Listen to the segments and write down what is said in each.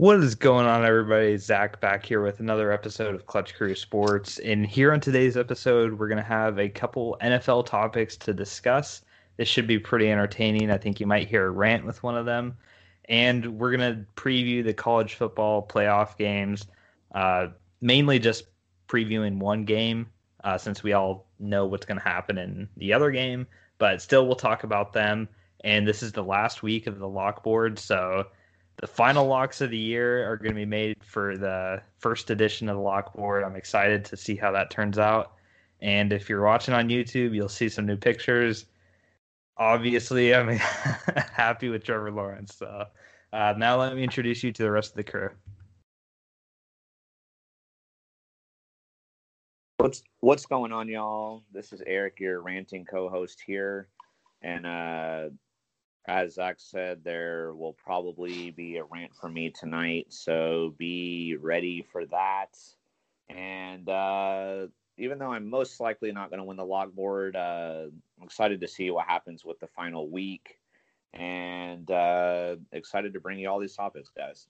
What is going on, everybody? Zach back here with another episode of Clutch Crew Sports. And here on today's episode, we're going to have a couple NFL topics to discuss. This should be pretty entertaining. I think you might hear a rant with one of them. And we're going to preview the college football playoff games, uh, mainly just previewing one game uh, since we all know what's going to happen in the other game. But still, we'll talk about them. And this is the last week of the lock board. So the final locks of the year are going to be made for the first edition of the lock board. I'm excited to see how that turns out. And if you're watching on YouTube, you'll see some new pictures. Obviously, I'm happy with Trevor Lawrence. So uh, now let me introduce you to the rest of the crew. What's what's going on, y'all? This is Eric, your ranting co-host here, and uh, as Zach said, there will probably be a rant for me tonight, so be ready for that. And uh, even though I'm most likely not going to win the lock board, uh, I'm excited to see what happens with the final week, and uh, excited to bring you all these topics, guys.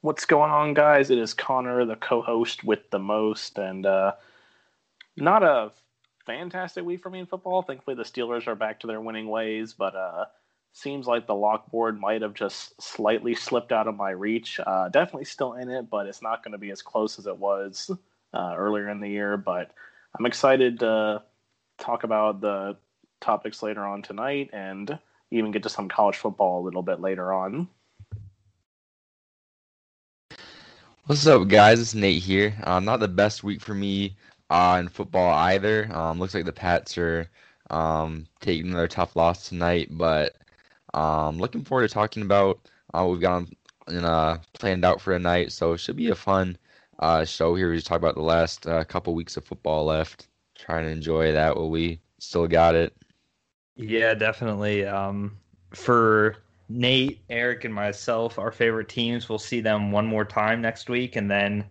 What's going on, guys? It is Connor, the co-host with the most, and uh, not a fantastic week for me in football. Thankfully, the Steelers are back to their winning ways, but uh, seems like the lock board might have just slightly slipped out of my reach. Uh, definitely still in it, but it's not going to be as close as it was uh, earlier in the year. But I'm excited to talk about the topics later on tonight and even get to some college football a little bit later on. What's up, guys? It's Nate here. Uh, not the best week for me uh, in football either. Um, looks like the Pats are um, taking another tough loss tonight, but um, looking forward to talking about uh, what we've got in, uh, planned out for tonight. So it should be a fun uh, show here. We just talk about the last uh, couple weeks of football left. Trying to enjoy that while we still got it. Yeah, definitely. Um, for Nate, Eric, and myself, our favorite teams, we'll see them one more time next week, and then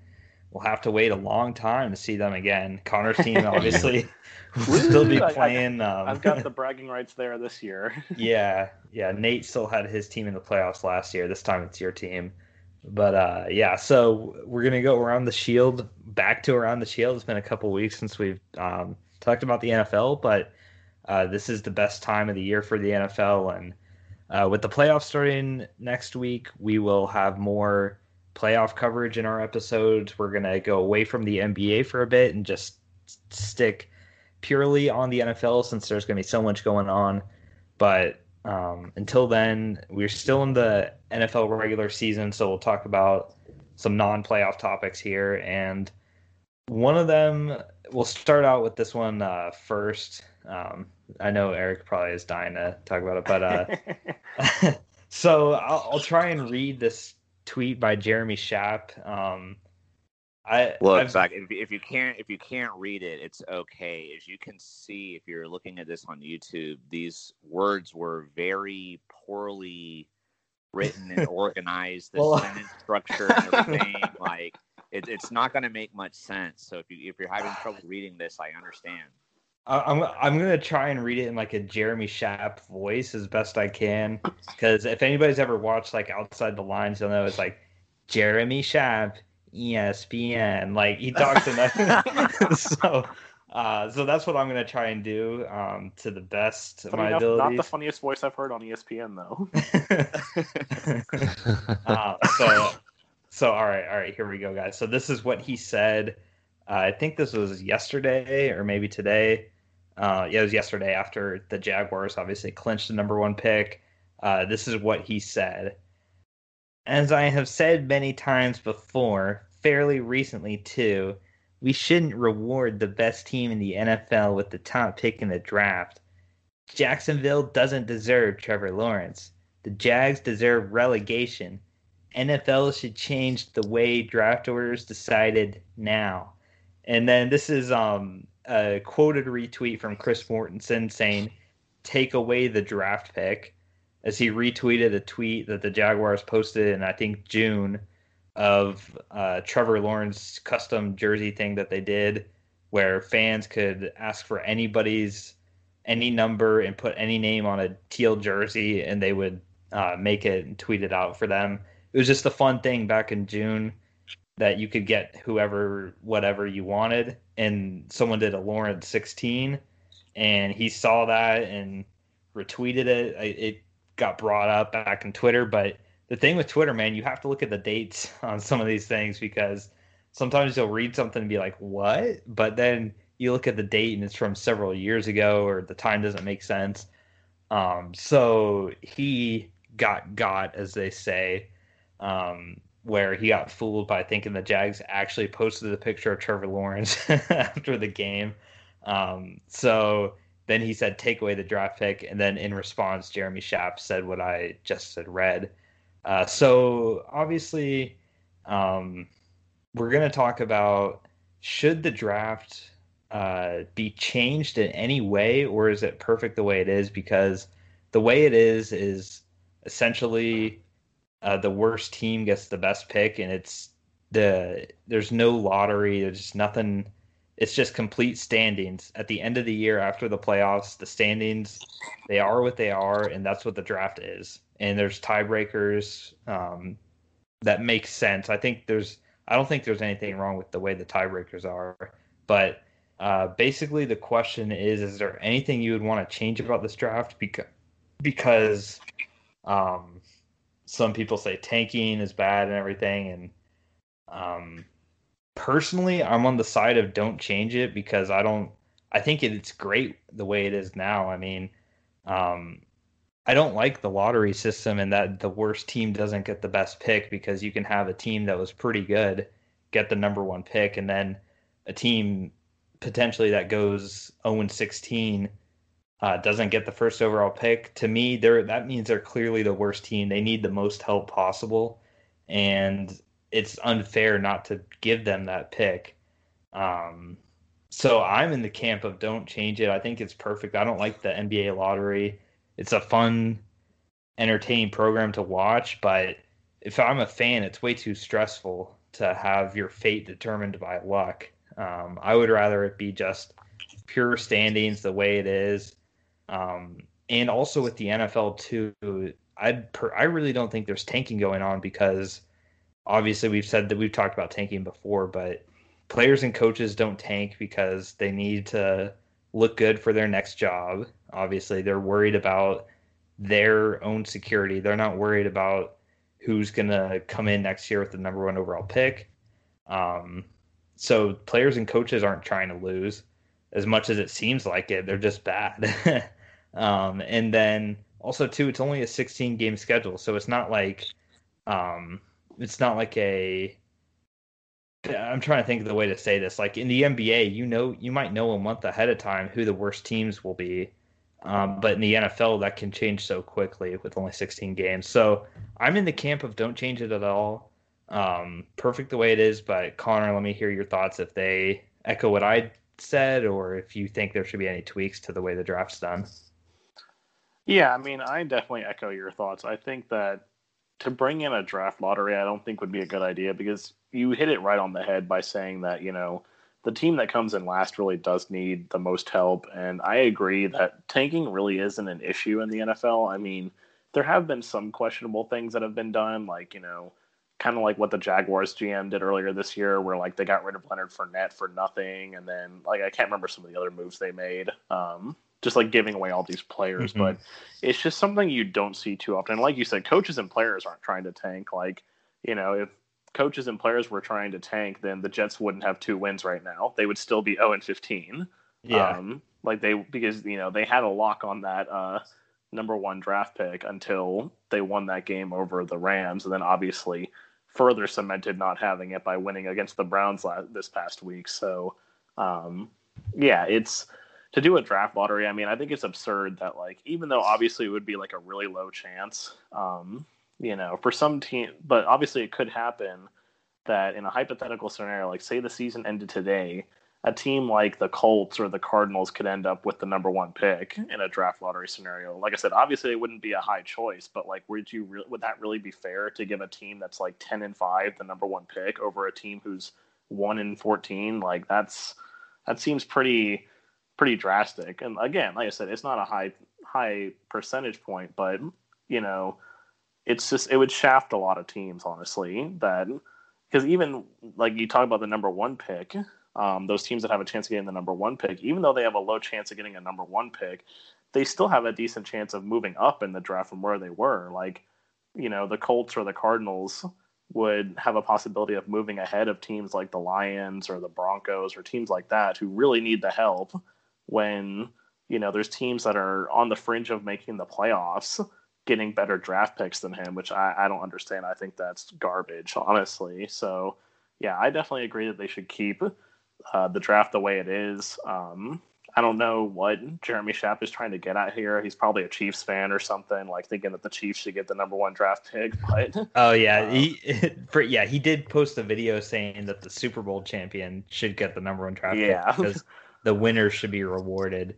we'll have to wait a long time to see them again. Connor's team obviously will still be playing. I, have got the bragging rights there this year. yeah, yeah. Nate still had his team in the playoffs last year. This time it's your team. But uh, yeah, so we're gonna go around the shield, back to around the shield. It's been a couple weeks since we've um, talked about the NFL, but uh, this is the best time of the year for the NFL, and uh, with the playoffs starting next week, we will have more playoff coverage in our episodes. We're going to go away from the NBA for a bit and just stick purely on the NFL since there's going to be so much going on. But um, until then, we're still in the NFL regular season, so we'll talk about some non playoff topics here. And one of them, we'll start out with this one uh, first. Um, I know Eric probably is dying to talk about it, but uh, so I'll, I'll, try and read this tweet by Jeremy Schaap. Um, I look I've, Zach, if, if you can't if you can't read it, it's okay. As you can see, if you're looking at this on YouTube, these words were very poorly written and organized. The well, sentence structure and everything, like it, it's not going to make much sense. So if you if you're having trouble reading this, I understand. I'm I'm gonna try and read it in like a Jeremy Schaap voice as best I can, because if anybody's ever watched like Outside the Lines, you'll know it's like Jeremy Schaap, ESPN. Like he talks in that. so, uh, so that's what I'm gonna try and do um, to the best Funny of my enough, abilities. Not the funniest voice I've heard on ESPN though. uh, so, so all right, all right, here we go, guys. So this is what he said. Uh, I think this was yesterday or maybe today. Uh, yeah, it was yesterday after the Jaguars obviously clinched the number one pick. Uh, this is what he said. As I have said many times before, fairly recently too, we shouldn't reward the best team in the NFL with the top pick in the draft. Jacksonville doesn't deserve Trevor Lawrence. The Jags deserve relegation. NFL should change the way draft orders decided now. And then this is um a quoted retweet from Chris Mortensen saying, "Take away the draft pick," as he retweeted a tweet that the Jaguars posted in I think June of uh, Trevor Lawrence custom jersey thing that they did, where fans could ask for anybody's any number and put any name on a teal jersey, and they would uh, make it and tweet it out for them. It was just a fun thing back in June that you could get whoever, whatever you wanted. And someone did a Lawrence 16, and he saw that and retweeted it. It got brought up back in Twitter. But the thing with Twitter, man, you have to look at the dates on some of these things because sometimes you'll read something and be like, what? But then you look at the date and it's from several years ago or the time doesn't make sense. Um, so he got got, as they say, um, where he got fooled by thinking the Jags actually posted the picture of Trevor Lawrence after the game. Um, so then he said, take away the draft pick. And then in response, Jeremy Schaap said what I just said read. Uh, so obviously, um, we're going to talk about should the draft uh, be changed in any way, or is it perfect the way it is? Because the way it is is essentially uh, the worst team gets the best pick, and it's the there's no lottery. There's just nothing. It's just complete standings at the end of the year after the playoffs. The standings they are what they are, and that's what the draft is. And there's tiebreakers um, that makes sense. I think there's. I don't think there's anything wrong with the way the tiebreakers are, but uh, basically the question is: Is there anything you would want to change about this draft? Because because um, some people say tanking is bad and everything, and um, personally, I'm on the side of don't change it because I don't. I think it's great the way it is now. I mean, um, I don't like the lottery system and that the worst team doesn't get the best pick because you can have a team that was pretty good get the number one pick and then a team potentially that goes 0 16 uh, doesn't get the first overall pick. To me, they're that means they're clearly the worst team. They need the most help possible, and it's unfair not to give them that pick. Um, so I'm in the camp of don't change it. I think it's perfect. I don't like the NBA lottery. It's a fun, entertaining program to watch, but if I'm a fan, it's way too stressful to have your fate determined by luck. Um, I would rather it be just pure standings the way it is. Um, and also with the NFL too, I I really don't think there's tanking going on because obviously we've said that we've talked about tanking before, but players and coaches don't tank because they need to look good for their next job. Obviously, they're worried about their own security. They're not worried about who's going to come in next year with the number one overall pick. Um, so players and coaches aren't trying to lose as much as it seems like it. They're just bad. um, and then also too, it's only a 16 game schedule, so it's not like um, it's not like a I'm trying to think of the way to say this. Like in the NBA, you know, you might know a month ahead of time who the worst teams will be. Um, but in the NFL, that can change so quickly with only 16 games. So I'm in the camp of don't change it at all. Um, perfect the way it is. But Connor, let me hear your thoughts if they echo what I said, or if you think there should be any tweaks to the way the draft's done. Yeah, I mean, I definitely echo your thoughts. I think that to bring in a draft lottery, I don't think would be a good idea because you hit it right on the head by saying that, you know, the team that comes in last really does need the most help. And I agree that tanking really isn't an issue in the NFL. I mean, there have been some questionable things that have been done, like, you know, kind of like what the Jaguars GM did earlier this year, where like they got rid of Leonard Fournette for nothing, and then like I can't remember some of the other moves they made, um, just like giving away all these players. Mm-hmm. But it's just something you don't see too often. Like you said, coaches and players aren't trying to tank. Like you know, if coaches and players were trying to tank, then the Jets wouldn't have two wins right now. They would still be 0 and 15. Yeah, um, like they because you know they had a lock on that. Uh, number one draft pick until they won that game over the Rams, and then obviously further cemented not having it by winning against the Browns last, this past week. So, um, yeah, it's to do a draft lottery. I mean, I think it's absurd that like even though obviously it would be like a really low chance, um, you know, for some team, but obviously it could happen that in a hypothetical scenario, like say the season ended today a team like the Colts or the Cardinals could end up with the number one pick in a draft lottery scenario. Like I said, obviously it wouldn't be a high choice, but like, would you re- would that really be fair to give a team that's like ten and five the number one pick over a team who's one in fourteen? Like that's that seems pretty pretty drastic. And again, like I said, it's not a high high percentage point, but you know, it's just it would shaft a lot of teams, honestly. That because even like you talk about the number one pick, um, those teams that have a chance of getting the number one pick, even though they have a low chance of getting a number one pick, they still have a decent chance of moving up in the draft from where they were. Like, you know, the Colts or the Cardinals would have a possibility of moving ahead of teams like the Lions or the Broncos or teams like that who really need the help when, you know, there's teams that are on the fringe of making the playoffs getting better draft picks than him, which I, I don't understand. I think that's garbage, honestly. So, yeah, I definitely agree that they should keep uh, the draft the way it is. Um, I don't know what Jeremy Schaap is trying to get at here. He's probably a Chiefs fan or something, like thinking that the Chiefs should get the number one draft pick. But oh yeah, um, he for, yeah he did post a video saying that the Super Bowl champion should get the number one draft yeah. pick because the winner should be rewarded.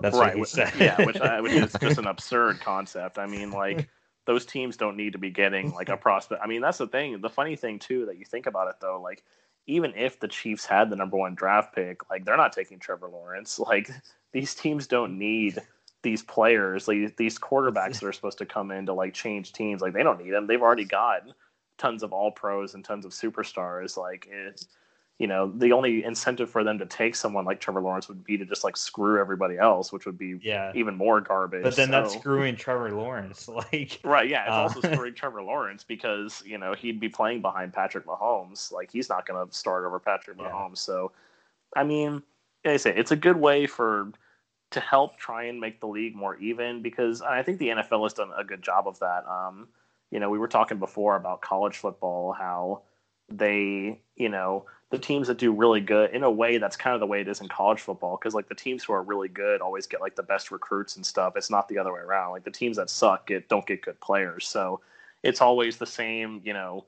That's right. what he said. yeah, which, I, which is just an absurd concept. I mean, like those teams don't need to be getting like a prospect. I mean, that's the thing. The funny thing too that you think about it though, like even if the Chiefs had the number one draft pick, like they're not taking Trevor Lawrence. Like these teams don't need these players, like these quarterbacks that are supposed to come in to like change teams. Like they don't need them. They've already got tons of all pros and tons of superstars. Like it, you know, the only incentive for them to take someone like Trevor Lawrence would be to just like screw everybody else, which would be yeah. even more garbage. But then so. that's screwing Trevor Lawrence, like right? Yeah, it's uh, also screwing Trevor Lawrence because you know he'd be playing behind Patrick Mahomes. Like he's not going to start over Patrick yeah. Mahomes. So, I mean, like I say it's a good way for to help try and make the league more even because I think the NFL has done a good job of that. Um, you know, we were talking before about college football, how they, you know the teams that do really good in a way that's kind of the way it is in college football because like the teams who are really good always get like the best recruits and stuff it's not the other way around like the teams that suck get don't get good players so it's always the same you know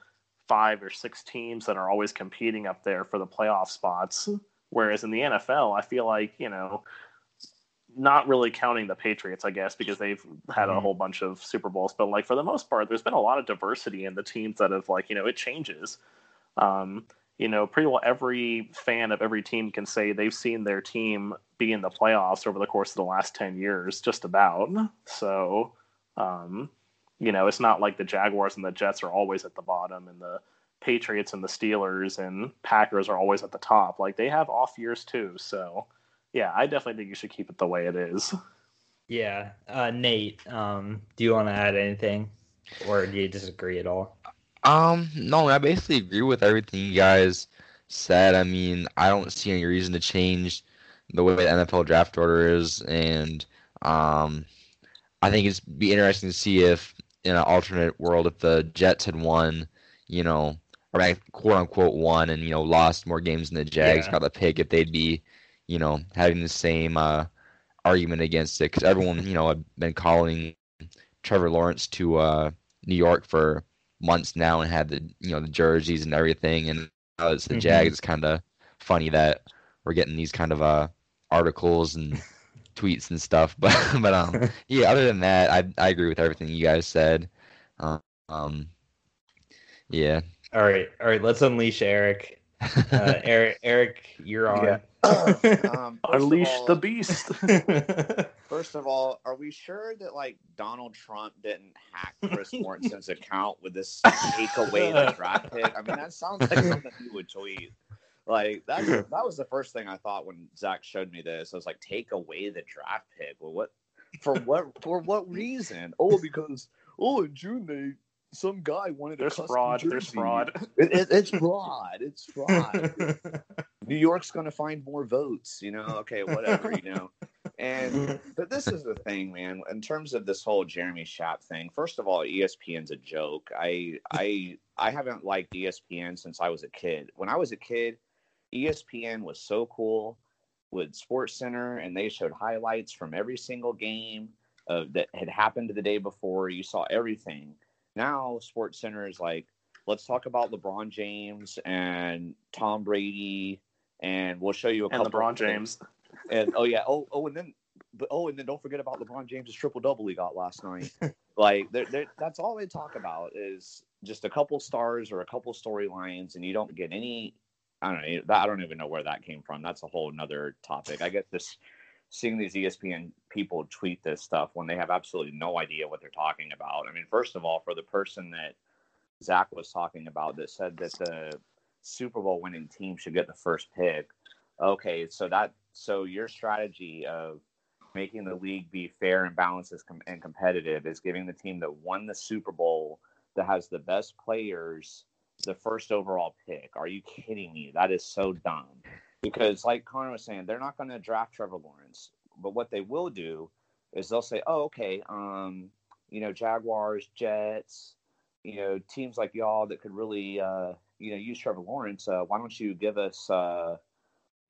five or six teams that are always competing up there for the playoff spots whereas in the NFL I feel like you know not really counting the Patriots, I guess, because they've had a mm-hmm. whole bunch of Super Bowls. But like for the most part, there's been a lot of diversity in the teams that have like you know it changes. Um, you know, pretty well every fan of every team can say they've seen their team be in the playoffs over the course of the last 10 years, just about. So, um, you know, it's not like the Jaguars and the Jets are always at the bottom and the Patriots and the Steelers and Packers are always at the top. Like they have off years too. So, yeah, I definitely think you should keep it the way it is. Yeah. Uh, Nate, um, do you want to add anything or do you disagree at all? Um, no, I basically agree with everything you guys said. I mean, I don't see any reason to change the way the NFL draft order is, and um, I think it's be interesting to see if in an alternate world, if the Jets had won, you know, or quote unquote won, and you know lost more games than the Jags yeah. got the pick, if they'd be, you know, having the same uh, argument against it, because everyone, you know, had been calling Trevor Lawrence to uh, New York for months now and had the you know the jerseys and everything. And uh, it's the mm-hmm. Jags. It's kind of funny that we're getting these kind of uh articles and tweets and stuff. But but um yeah. Other than that, I I agree with everything you guys said. Um, um yeah. All right, all right. Let's unleash Eric. Uh, Eric, Eric, you're on. Yeah. um, Unleash all, the beast. first of all, are we sure that like Donald Trump didn't hack Chris Mortensen's account with this take away the draft pick? I mean, that sounds like something he would tweet. Like that that was the first thing I thought when Zach showed me this. I was like, take away the draft pick. Well, what for what for what reason? Oh, because oh in June they some guy wanted there's a fraud. Jersey. There's fraud. It, it, it's fraud. It's fraud. New York's going to find more votes. You know. Okay, whatever. You know. And but this is the thing, man. In terms of this whole Jeremy Schaap thing, first of all, ESPN's a joke. I I I haven't liked ESPN since I was a kid. When I was a kid, ESPN was so cool with Sports Center, and they showed highlights from every single game uh, that had happened the day before. You saw everything now, Sports Center is like, let's talk about LeBron James and Tom Brady, and we'll show you a and couple. LeBron James. And oh yeah, oh oh, and then but oh, and then don't forget about LeBron James's triple double he got last night. like they're, they're, that's all they talk about is just a couple stars or a couple storylines, and you don't get any. I don't know. I don't even know where that came from. That's a whole another topic. I get this seeing these ESPN people tweet this stuff when they have absolutely no idea what they're talking about. I mean, first of all, for the person that Zach was talking about that said that the Super Bowl winning team should get the first pick. Okay, so that so your strategy of making the league be fair and balanced and competitive is giving the team that won the Super Bowl that has the best players the first overall pick. Are you kidding me? That is so dumb. Because, like Connor was saying, they're not going to draft Trevor Lawrence. But what they will do is they'll say, oh, okay, um, you know, Jaguars, Jets, you know, teams like y'all that could really, uh, you know, use Trevor Lawrence. Uh, why don't you give us, uh,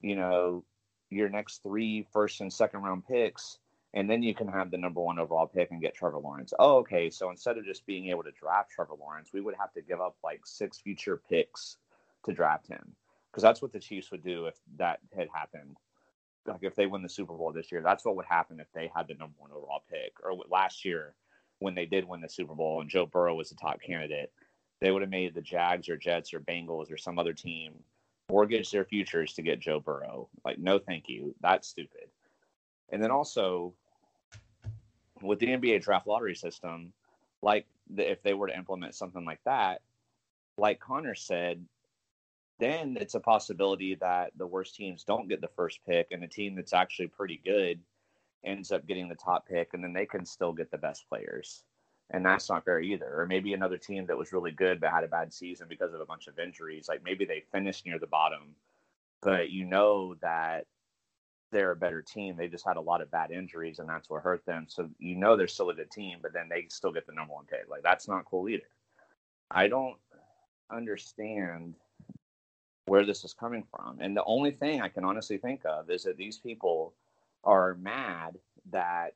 you know, your next three first and second round picks and then you can have the number one overall pick and get Trevor Lawrence. Oh, okay. So instead of just being able to draft Trevor Lawrence, we would have to give up like six future picks to draft him because that's what the Chiefs would do if that had happened. Like if they win the Super Bowl this year, that's what would happen if they had the number one overall pick. Or last year when they did win the Super Bowl and Joe Burrow was the top candidate, they would have made the Jags or Jets or Bengals or some other team mortgage their futures to get Joe Burrow. Like, no, thank you. That's stupid. And then also with the NBA draft lottery system, like the, if they were to implement something like that, like Connor said, then it's a possibility that the worst teams don't get the first pick and a team that's actually pretty good ends up getting the top pick and then they can still get the best players. And that's not fair either. Or maybe another team that was really good but had a bad season because of a bunch of injuries. Like maybe they finished near the bottom, but you know that they're a better team. They just had a lot of bad injuries, and that's what hurt them. So you know they're still a good team, but then they still get the number one pick. Like that's not cool either. I don't understand where this is coming from. And the only thing I can honestly think of is that these people are mad that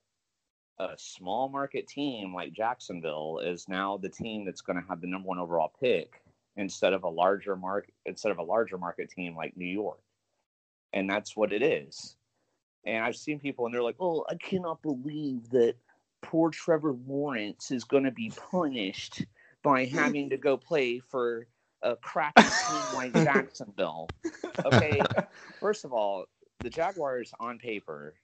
a small market team like Jacksonville is now the team that's going to have the number one overall pick instead of a larger market instead of a larger market team like New York. And that's what it is. And I've seen people and they're like, "Oh, I cannot believe that poor Trevor Lawrence is going to be punished by having to go play for a crappy team like Jacksonville." Okay, first of all, the Jaguars on paper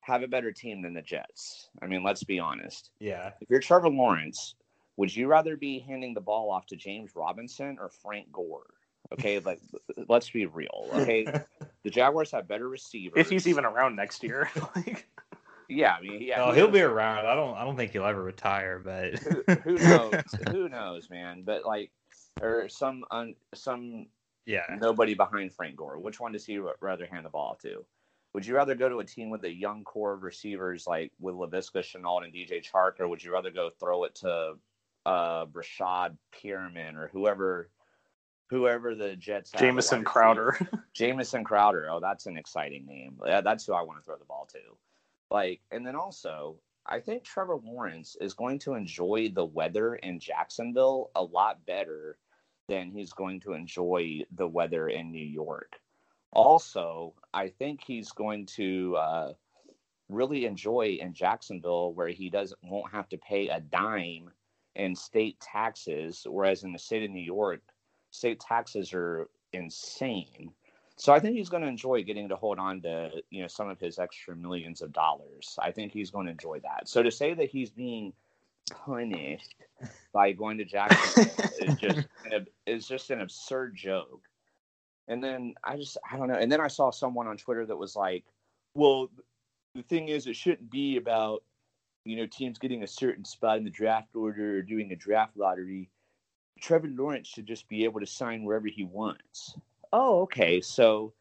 have a better team than the Jets. I mean, let's be honest. Yeah. If you're Trevor Lawrence, would you rather be handing the ball off to James Robinson or Frank Gore? Okay, like let's be real. Okay, the Jaguars have better receivers. If he's even around next year, like. Yeah, I mean, yeah. Oh, he'll be around. I don't. I don't think he'll ever retire, but who, who knows? who knows, man? But like, or some un, some yeah nobody behind Frank Gore. Which one does he rather hand the ball to? Would you rather go to a team with a young core of receivers like with Laviska Shenault and DJ Chark, or would you rather go throw it to uh, Breshad Perriman or whoever whoever the Jets have. Jamison Crowder. Jamison Crowder. Oh, that's an exciting name. Yeah, that's who I want to throw the ball to. Like, and then also, I think Trevor Lawrence is going to enjoy the weather in Jacksonville a lot better than he's going to enjoy the weather in New York. Also, I think he's going to uh, really enjoy in Jacksonville where he doesn't won't have to pay a dime in state taxes, whereas in the state of New York, state taxes are insane. So I think he's going to enjoy getting to hold on to you know some of his extra millions of dollars. I think he's going to enjoy that. So to say that he's being punished by going to Jacksonville is just an, is just an absurd joke. And then I just I don't know. And then I saw someone on Twitter that was like, "Well, the thing is, it shouldn't be about you know teams getting a certain spot in the draft order or doing a draft lottery. Trevor Lawrence should just be able to sign wherever he wants. Oh, okay. So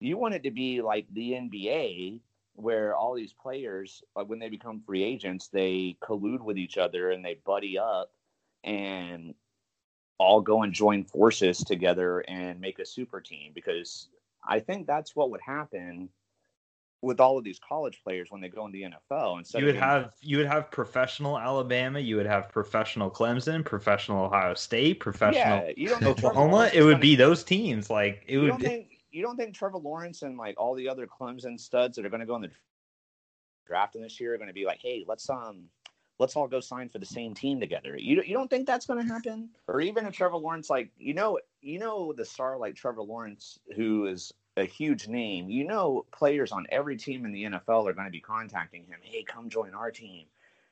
you want it to be like the NBA where all these players, when they become free agents, they collude with each other and they buddy up and all go and join forces together and make a super team because I think that's what would happen with all of these college players when they go in the NFL. Instead you would being, have you would have professional Alabama, you would have professional Clemson, professional Ohio State, professional yeah, you don't Oklahoma. It would be those teams. Like it would. Think, you don't think Trevor Lawrence and like all the other Clemson studs that are going to go in the draft in this year are going to be like, hey, let's um. Let's all go sign for the same team together. You you don't think that's going to happen? Or even if Trevor Lawrence, like you know, you know, the star like Trevor Lawrence, who is a huge name, you know, players on every team in the NFL are going to be contacting him. Hey, come join our team.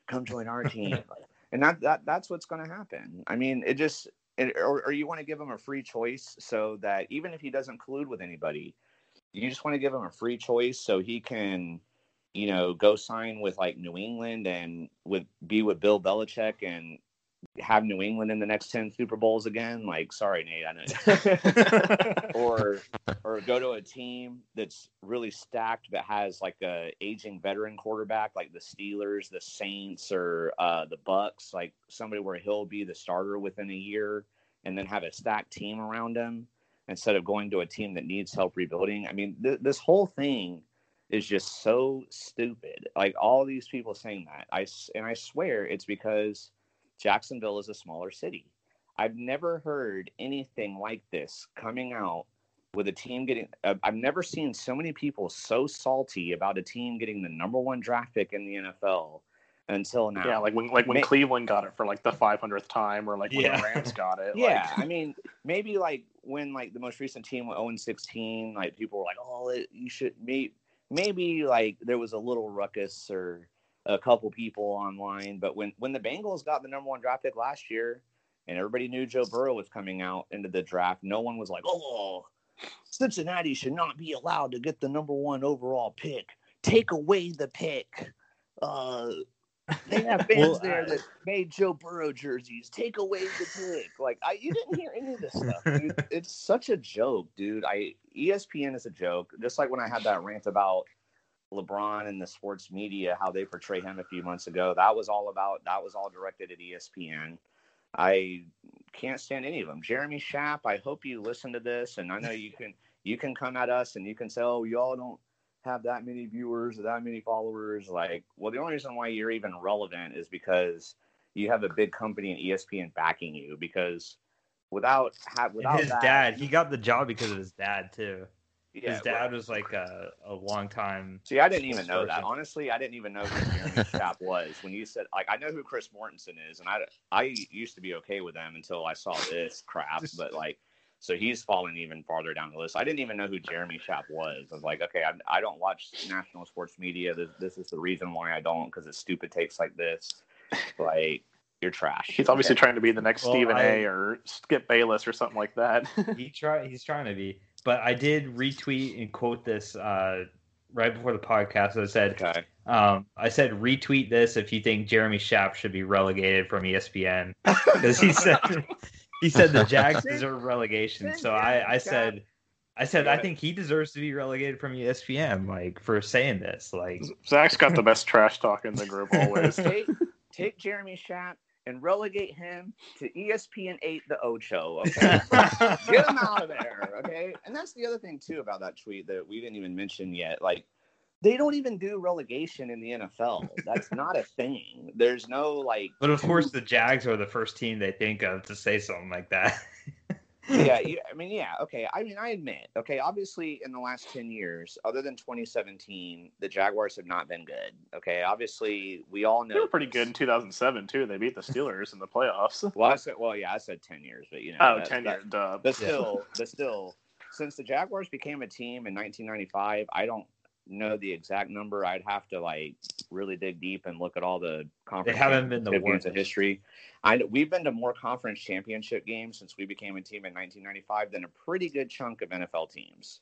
Come join our team. and that, that that's what's going to happen. I mean, it just it, or, or you want to give him a free choice so that even if he doesn't collude with anybody, you just want to give him a free choice so he can, you know, go sign with like New England and with be with Bill Belichick and have New England in the next 10 Super Bowls again. Like, sorry, Nate, I know. or or go to a team that's really stacked but has like a aging veteran quarterback like the Steelers, the Saints, or uh, the Bucs, like somebody where he'll be the starter within a year and then have a stacked team around him instead of going to a team that needs help rebuilding. I mean, th- this whole thing is just so stupid. Like all these people saying that, I and I swear it's because Jacksonville is a smaller city. I've never heard anything like this coming out with a team getting. Uh, I've never seen so many people so salty about a team getting the number one draft pick in the NFL until now. Yeah, like when like when May- Cleveland got it for like the 500th time, or like when yeah. the Rams got it. yeah, like... I mean, maybe like when like the most recent team went 0 16, like people were like, "Oh, it, you should meet." maybe like there was a little ruckus or." A couple people online. But when when the Bengals got the number one draft pick last year, and everybody knew Joe Burrow was coming out into the draft, no one was like, "Oh, Cincinnati should not be allowed to get the number one overall pick. Take away the pick." Uh, they have fans well, there that made Joe Burrow jerseys. Take away the pick. Like I, you didn't hear any of this stuff. Dude. It's such a joke, dude. I ESPN is a joke. Just like when I had that rant about LeBron and the sports media, how they portray him a few months ago. That was all about, that was all directed at ESPN. I can't stand any of them. Jeremy Schaap, I hope you listen to this. And I know you can, you can come at us and you can say, oh, y'all don't have that many viewers or that many followers. Like, well, the only reason why you're even relevant is because you have a big company and ESPN backing you because without, have without his that, dad, he got the job because of his dad too. Yeah, his dad was like a, a long time. See, I didn't even know that. Honestly, I didn't even know who Jeremy Schaap was when you said like I know who Chris Mortensen is, and I I used to be okay with them until I saw this crap. But like, so he's falling even farther down the list. I didn't even know who Jeremy Schaap was. I was like, okay, I, I don't watch national sports media. This this is the reason why I don't because it's stupid takes like this. Like you're trash. He's obviously okay. trying to be the next well, Stephen I, A. or Skip Bayless or something like that. he try he's trying to be. But I did retweet and quote this uh, right before the podcast. I said, okay. um, I said retweet this if you think Jeremy Schaap should be relegated from ESPN because he said he said the Jags deserve relegation. So I, I said. I said I think he deserves to be relegated from ESPN, like for saying this. Like Zach's got the best trash talk in the group always. take, take Jeremy Schaap and relegate him to ESPN 8 the Ocho. Okay. Get him out of there. Okay. And that's the other thing, too, about that tweet that we didn't even mention yet. Like, they don't even do relegation in the NFL. That's not a thing. There's no like. But of course, the Jags are the first team they think of to say something like that. yeah, I mean, yeah, okay. I mean, I admit, okay. Obviously, in the last ten years, other than 2017, the Jaguars have not been good. Okay, obviously, we all know they were pretty this. good in 2007 too. They beat the Steelers in the playoffs. Well, I said, well, yeah, I said 10 years, but you know, oh, that, 10 years, duh. But still, but still, since the Jaguars became a team in 1995, I don't know the exact number. I'd have to like really dig deep and look at all the conference. They haven't been the worst of history. I we've been to more conference championship games since we became a team in 1995 than a pretty good chunk of NFL teams.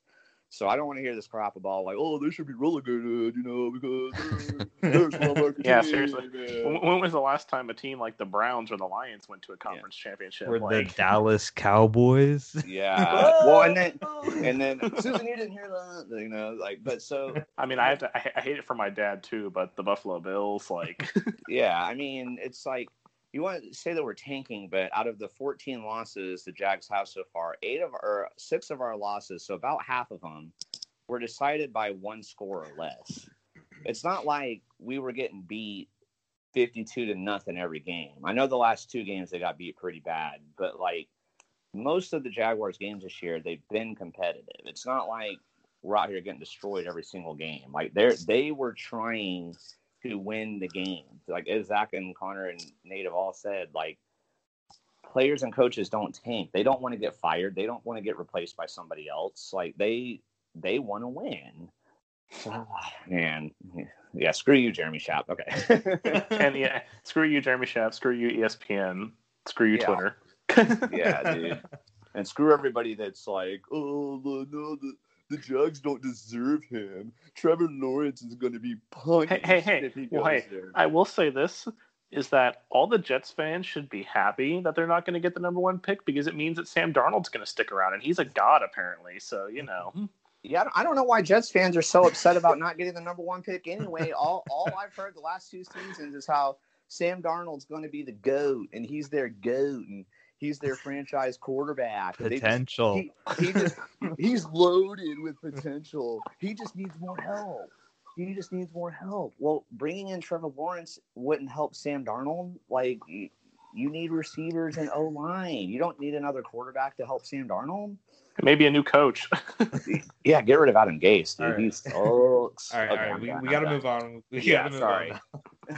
So I don't want to hear this crap about like, oh, they should be relegated, you know, because there's one Yeah, seriously. When, when, was the last time a team like the Browns or the Lions went to a conference yeah. championship? Or like... the Dallas Cowboys. Yeah. well, and then and then Susan, you didn't hear that, you know, like, but so. I mean, I have to. I, I hate it for my dad too, but the Buffalo Bills, like. yeah, I mean, it's like you want to say that we're tanking, but out of the 14 losses the Jags have so far, eight of our six of our losses, so about half of them, were decided by one score or less. It's not like we were getting beat 52 to nothing every game. I know the last two games they got beat pretty bad, but like most of the Jaguars games this year, they've been competitive. It's not like we're out here getting destroyed every single game. Like they're they were trying to win the game. Like as Zach and Connor and Nate have all said, like players and coaches don't tank. They don't want to get fired. They don't want to get replaced by somebody else. Like they they want to win. and yeah, screw you, Jeremy Schaap. Okay. and yeah, screw you, Jeremy Schaap. Screw you, ESPN. Screw you, Yeah. Twitter. yeah, dude. And screw everybody that's like, oh no, the the Jags don't deserve him. Trevor Lawrence is going to be punched Hey, hey, hey. if he Well, goes hey, there. I will say this is that all the Jets fans should be happy that they're not going to get the number one pick because it means that Sam Darnold's going to stick around and he's a god apparently. So you know, mm-hmm. Yeah, I don't- I don't know why Jets fans are so upset about not getting the number one pick anyway. All all I've heard the last two seasons is how Sam Darnold's going to be the goat, and he's their goat, and he's their franchise quarterback. and they just- Potential. he, he just he's loaded with potential. He just needs more help. He just needs more help. Well, bringing in Trevor Lawrence wouldn't help Sam Darnold. Like you, you need receivers and O line. You don't need another quarterback to help Sam Darnold. maybe a new coach. Yeah, get rid of Adam Gase, dude. All right. He sucks. All right, Okay, all right. I'm We, we got to move on. We Yeah, gotta move sorry. on.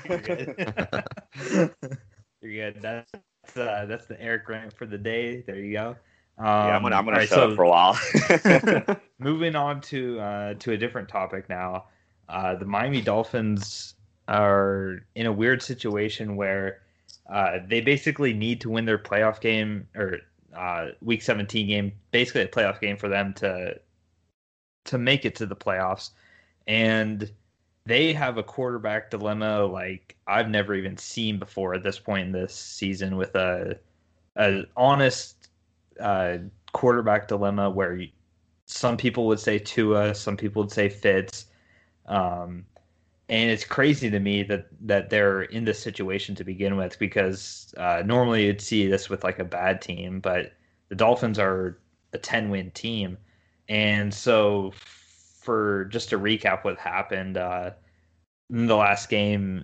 You're good. You're good. That's uh, that's the Eric rant for the day. There you go. Um, yeah, I'm gonna I'm gonna all right, shut so up for a while. moving on to uh, to a different topic now. Uh, the Miami Dolphins are in a weird situation where uh, they basically need to win their playoff game or uh, Week 17 game, basically a playoff game for them to to make it to the playoffs, and they have a quarterback dilemma like I've never even seen before at this point in this season with a a honest uh, quarterback dilemma where you, some people would say Tua, some people would say Fitz. Um, and it's crazy to me that that they're in this situation to begin with because uh, normally you'd see this with like a bad team, but the Dolphins are a 10 win team. And so, for just to recap what happened, uh, in the last game,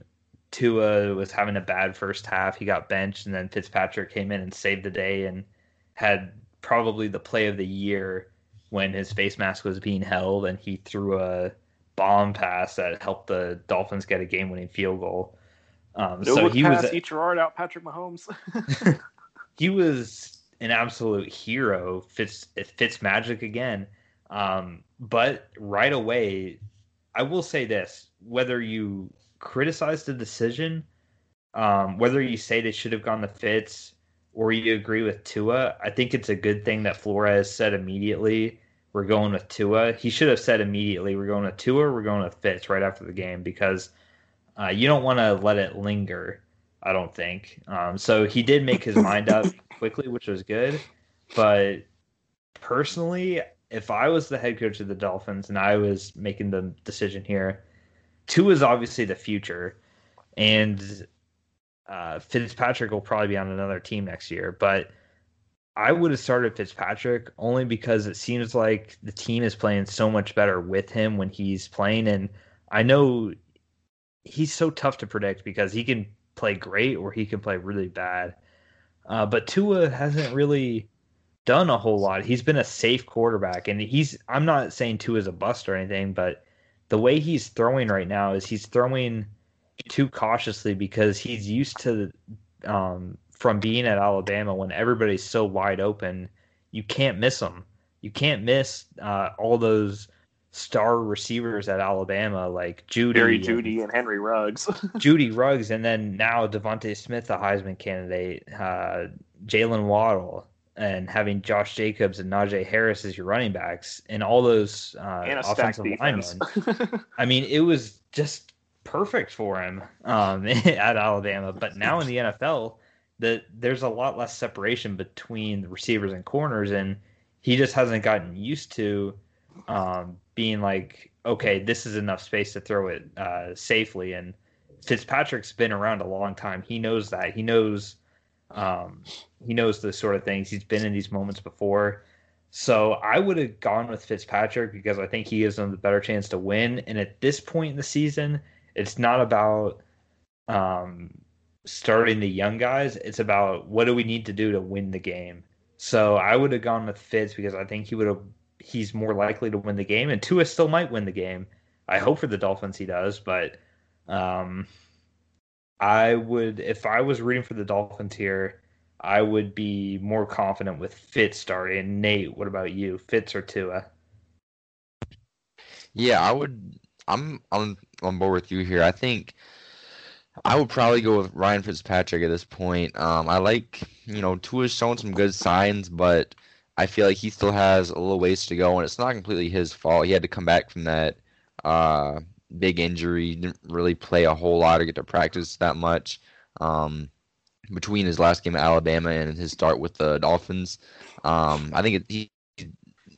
Tua was having a bad first half. He got benched, and then Fitzpatrick came in and saved the day and had probably the play of the year when his face mask was being held and he threw a bomb pass that helped the Dolphins get a game winning field goal. Um, so he pass, was eat Gerard out Patrick Mahomes. he was an absolute hero. Fits it fits magic again. Um, but right away, I will say this: whether you criticize the decision, um, whether you say they should have gone to Fitz, or you agree with Tua, I think it's a good thing that Flores said immediately. We're going with Tua. He should have said immediately, "We're going with Tua. We're going with Fitz" right after the game because uh, you don't want to let it linger. I don't think. Um, so he did make his mind up quickly, which was good. But personally, if I was the head coach of the Dolphins and I was making the decision here, Tua is obviously the future, and uh, Fitzpatrick will probably be on another team next year. But I would have started Fitzpatrick only because it seems like the team is playing so much better with him when he's playing, and I know he's so tough to predict because he can play great or he can play really bad. Uh, but Tua hasn't really done a whole lot. He's been a safe quarterback, and he's. I'm not saying Tua's a bust or anything, but the way he's throwing right now is he's throwing too cautiously because he's used to um, from being at Alabama when everybody's so wide open. You can't miss them. You can't miss uh, all those star receivers at Alabama like Jeudy, Jerry and- Jeudy and Henry Ruggs. Jeudy Ruggs, and then now DeVonta Smith, the Heisman candidate, uh, Jaylen Waddle, and having Josh Jacobs and Najee Harris as your running backs, and all those uh, and a stacked offensive linemen. I mean, it was just perfect for him um, at Alabama. But now in the NFL, that there's a lot less separation between the receivers and corners, and he just hasn't gotten used to um, being like, okay, this is enough space to throw it uh, safely. And Fitzpatrick's been around a long time. He knows that. He knows. Um, he knows the sort of things. He's been in these moments before. So I would have gone with Fitzpatrick because I think he gives them the better chance to win. And at this point in the season, it's not about um, starting the young guys. It's about what do we need to do to win the game. So I would have gone with Fitz because I think he would have. He's more likely to win the game, and Tua still might win the game. I hope for the Dolphins he does, but um, I would if I was rooting for the Dolphins here. I would be more confident with Fitz starting. Nate, what about you? Fitz or Tua? Yeah, I would. I'm on on board with you here. I think I would probably go with Ryan Fitzpatrick at this point. Um, I like, you know, Tua's shown some good signs, but I feel like he still has a little ways to go, and it's not completely his fault. He had to come back from that uh, big injury. Didn't really play a whole lot or get to practice that much um, between his last game at Alabama and his start with the Dolphins. Um, I think it, he,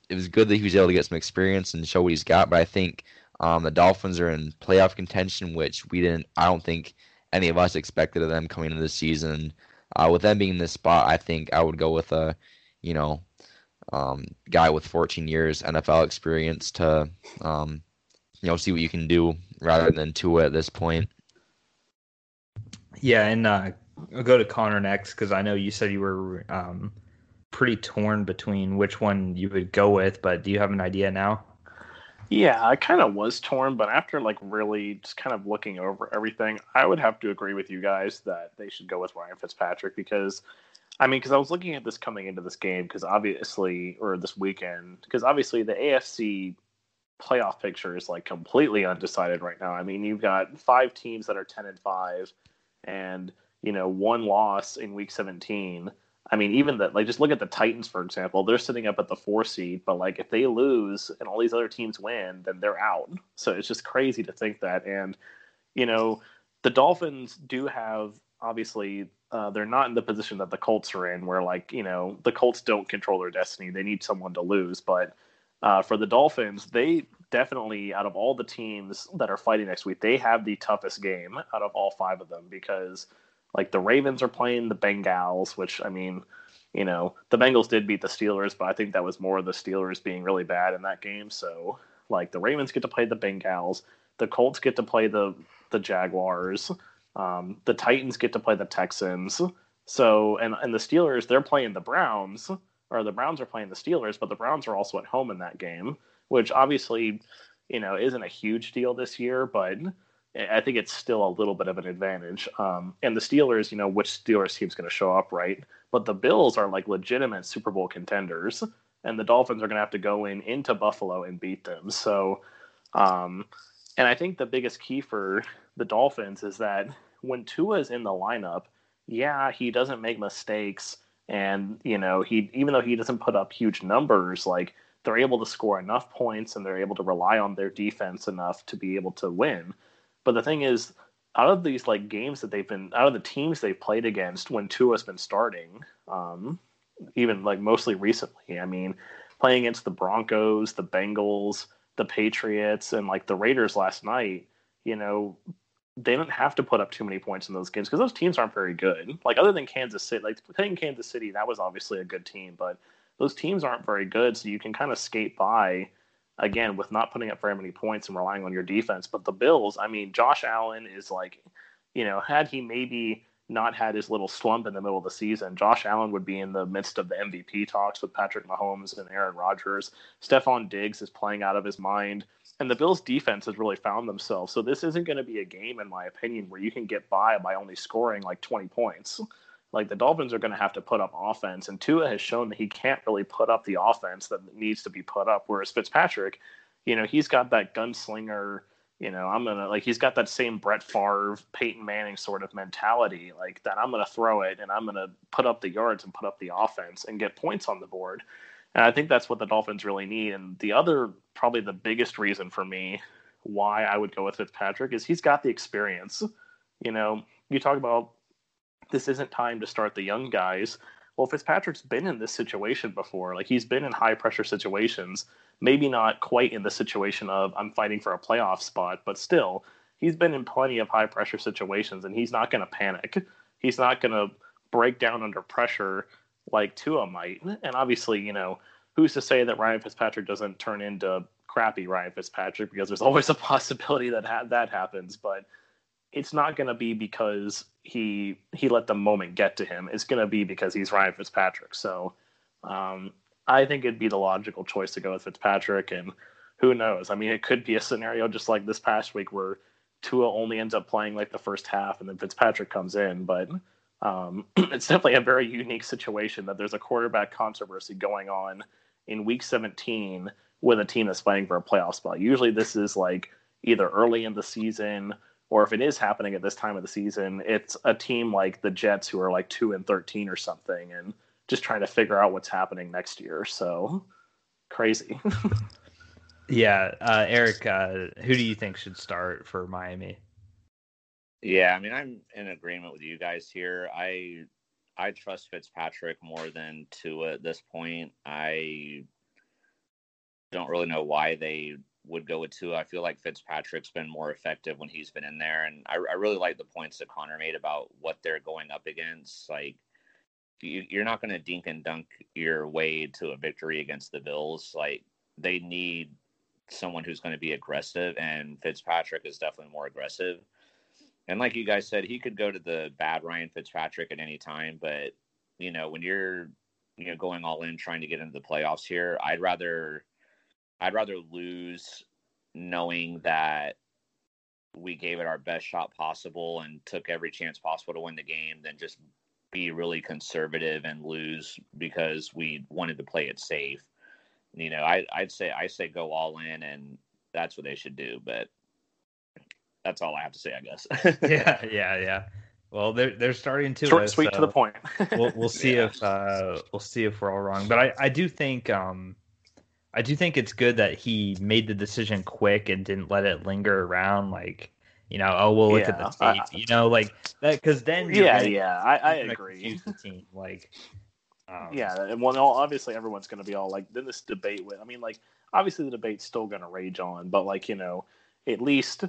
it was good that he was able to get some experience and show what he's got, but I think um, the Dolphins are in playoff contention, which we didn't. I don't think any of us expected of them coming into the season. Uh, with them being in this spot, I think I would go with a, you know, um, guy with 14 years NFL experience to, um, you know, see what you can do rather than Tua at this point. Yeah, and uh, I'll go to Connor next because I know you said you were um, pretty torn between which one you would go with, but do you have an idea now? Yeah, I kind of was torn, but after like really just kind of looking over everything, I would have to agree with you guys that they should go with Ryan Fitzpatrick because, I mean, because I was looking at this coming into this game because obviously, or this weekend, because obviously the AFC playoff picture is like completely undecided right now. I mean, you've got five teams that are 10 and 5 and, you know, one loss in week 17 I mean, even that, like, just look at the Titans, for example. They're sitting up at the four seed, but like, if they lose and all these other teams win, then they're out. So it's just crazy to think that. And, you know, the Dolphins do have, obviously, uh, they're not in the position that the Colts are in, where, like, you know, the Colts don't control their destiny. They need someone to lose. But uh, for the Dolphins, they definitely, out of all the teams that are fighting next week, they have the toughest game out of all five of them because like the Ravens are playing the Bengals, which I mean, you know, the Bengals did beat the Steelers, but I think that was more the Steelers being really bad in that game. So like the Ravens get to play the Bengals, the Colts get to play the the Jaguars, um, the Titans get to play the Texans. So and and the Steelers they're playing the Browns, or the Browns are playing the Steelers, but the Browns are also at home in that game, which obviously, you know, isn't a huge deal this year, but I think it's still a little bit of an advantage. Um, and the Steelers, you know, which Steelers team's going to show up, right? But the Bills are like legitimate Super Bowl contenders, and the Dolphins are going to have to go in into Buffalo and beat them. So, um, and I think the biggest key for the Dolphins is that when Tua is in the lineup, yeah, he doesn't make mistakes, and you know, he even though he doesn't put up huge numbers, like they're able to score enough points and they're able to rely on their defense enough to be able to win. But the thing is, out of these like games that they've been out of the teams they've played against when Tua's been starting, um, even like mostly recently, I mean, playing against the Broncos, the Bengals, the Patriots, and like the Raiders last night, you know, they didn't have to put up too many points in those games because those teams aren't very good. Like other than Kansas City, like playing Kansas City, that was obviously a good team, but those teams aren't very good, so you can kind of skate by again with not putting up very many points and relying on your defense. But the Bills, I mean, Josh Allen is like, you know, had he maybe not had his little slump in the middle of the season, Josh Allen would be in the midst of the MVP talks with Patrick Mahomes and Aaron Rodgers. Stefon Diggs is playing out of his mind. And the Bills' defense has really found themselves. So this isn't going to be a game, in my opinion, where you can get by by only scoring like 20 points like the Dolphins are going to have to put up offense, and Tua has shown that he can't really put up the offense that needs to be put up. Whereas Fitzpatrick, you know, he's got that gunslinger. You know, I'm gonna like he's got that same Brett Favre, Peyton Manning sort of mentality, like that. I'm gonna throw it and I'm gonna put up the yards and put up the offense and get points on the board. And I think that's what the Dolphins really need. And the other, probably the biggest reason for me why I would go with Fitzpatrick is he's got the experience. You know, you talk about this isn't time to start the young guys. Well, Fitzpatrick's been in this situation before. Like he's been in high pressure situations, maybe not quite in the situation of I'm fighting for a playoff spot, but still, he's been in plenty of high pressure situations and he's not going to panic. He's not going to break down under pressure like Tua might. And obviously, you know, who's to say that Ryan Fitzpatrick doesn't turn into crappy Ryan Fitzpatrick because there's always a possibility that ha- that happens, but it's not going to be because he he let the moment get to him. It's going to be because he's Ryan Fitzpatrick. So um, I think it'd be the logical choice to go with Fitzpatrick. And who knows? I mean, it could be a scenario just like this past week where Tua only ends up playing like the first half and then Fitzpatrick comes in. But um, it's definitely a very unique situation that there's a quarterback controversy going on in week 17 with a team that's fighting for a playoff spot. Usually, this is like either early in the season or if it is happening at this time of the season, it's a team like the Jets who are like two and thirteen or something, and just trying to figure out what's happening next year. So crazy. yeah, uh, Eric, uh, who do you think should start for Miami? Yeah, I mean, I'm in agreement with you guys here. I I trust Fitzpatrick more than Tua at this point. I don't really know why they would go with Tua. I feel like Fitzpatrick's been more effective when he's been in there, and I, I really like the points that Connor made about what they're going up against. Like, you, are not going to dink and dunk your way to a victory against the Bills. Like, they need someone who's going to be aggressive, and Fitzpatrick is definitely more aggressive. And like you guys said, he could go to the bad Ryan Fitzpatrick at any time, but you know, when you're you know going all in trying to get into the playoffs here, I'd rather I'd rather lose knowing that we gave it our best shot possible and took every chance possible to win the game than just be really conservative and lose because we wanted to play it safe. You know, I, I'd say I say go all in, and that's what they should do. But that's all I have to say, I guess. yeah, yeah, yeah. Well, they're they're starting to short, sweet so to the point. we'll we'll see yeah. if uh, we'll see if we're all wrong, but I I do think um I do think it's good that he made the decision quick and didn't let it linger around like you know oh we'll look yeah, at the tape you know like that because then yeah gonna, yeah I, I agree the team like um, yeah and well obviously everyone's going to be all like then this debate with I mean like obviously the debate's still going to rage on but like you know at least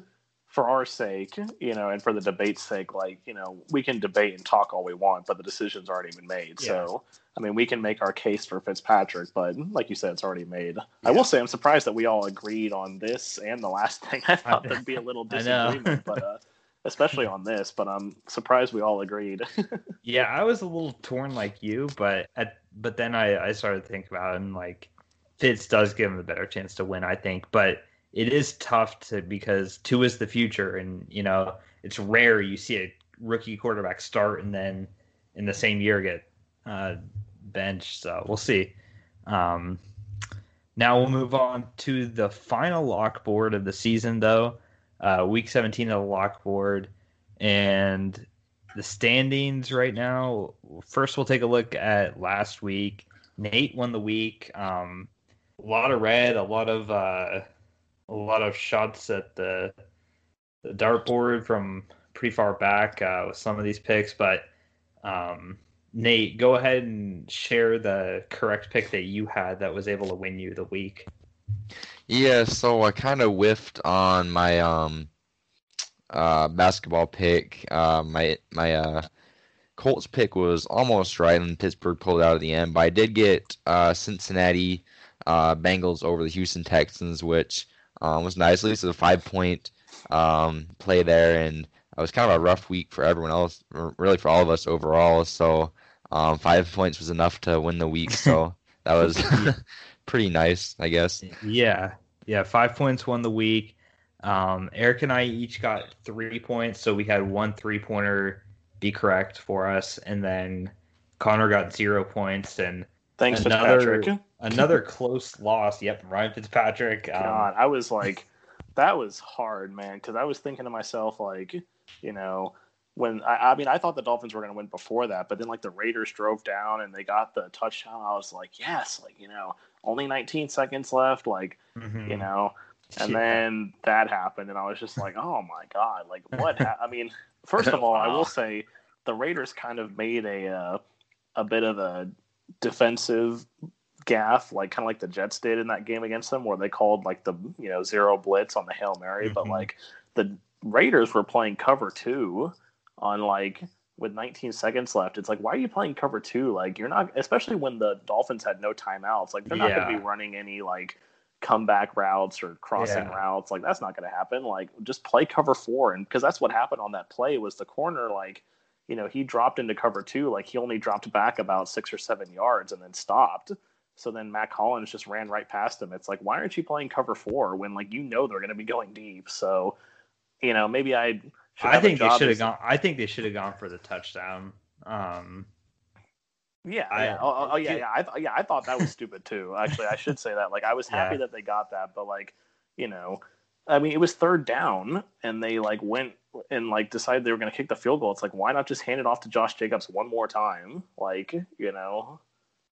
for our sake, you know, and for the debate's sake, like, you know, we can debate and talk all we want, but the decision's already been made. Yeah. So, I mean, we can make our case for Fitzpatrick, but like you said, it's already made. Yeah. I will say I'm surprised that we all agreed on this and the last thing. I thought there'd be a little disagreement, but uh, especially on this, but I'm surprised we all agreed. yeah, I was a little torn like you, but at, but then I, I started to think about it and like Fitz does give him a better chance to win, I think, but it is tough to because Tua is the future, and you know it's rare you see a rookie quarterback start and then in the same year get uh, benched. So we'll see. Um, now we'll move on to the final lock board of the season, though. Uh, week 17 of the lock board. And the standings right now. First, we'll take a look at last week. Nate won the week. Um, a lot of red, a lot of uh, a lot of shots at the the dartboard from pretty far back uh, with some of these picks. But um, Nate, go ahead and share the correct pick that you had that was able to win you the week. Yeah, so I kind of whiffed on my um, uh, basketball pick. Uh, my my uh, Colts pick was almost right, and Pittsburgh pulled out at the end. But I did get uh, Cincinnati uh, Bengals over the Houston Texans, which um, was nicely. So the five point um, play there, and it was kind of a rough week for everyone else, really for all of us overall. So um, five points was enough to win the week. So that was pretty nice, I guess. Yeah, yeah, five points won the week. Um, Eric and I each got three points, so we had one three pointer be correct for us, and then Connor got zero points, and thanks another, Fitzpatrick another close loss. Yep, Ryan Fitzpatrick. Um, God, I was like, that was hard, man, because I was thinking to myself, like, you know, when I, I mean, I thought the Dolphins were going to win before that, but then like the Raiders drove down and they got the touchdown. I was like, yes, like you know, only 19 seconds left, like mm-hmm. you know, and yeah. then that happened, and I was just like, oh my god, like what? Ha-? I mean, first of all, I will say the Raiders kind of made a uh, a bit of a defensive gaff, like kind of like the Jets did in that game against them, where they called like the you know zero blitz on the hail mary, mm-hmm. but like the Raiders were playing cover two on like with 19 seconds left. It's like why are you playing cover two? Like you're not, especially when the Dolphins had no timeouts. Like they're not yeah. going to be running any like comeback routes or crossing yeah. routes. Like that's not going to happen. Like just play cover four, and because that's what happened on that play was the corner like. You know, he dropped into cover two, like he only dropped back about six or seven yards and then stopped. So then Mack Hollins just ran right past him. It's like, why aren't you playing cover four when like you know they're going to be going deep? So, you know, maybe I. I think they should have gone. I think they should have gone for the touchdown. Um, Yeah, I- yeah. Oh, oh, oh, yeah, yeah. I th- yeah, I thought that was stupid too. Actually, I should say that. Like, I was happy Yeah. that they got that, but like, you know, I mean, it was third down, and they like went and like decided they were going to kick the field goal. It's like, why not just hand it off to Josh Jacobs one more time? Like, you know,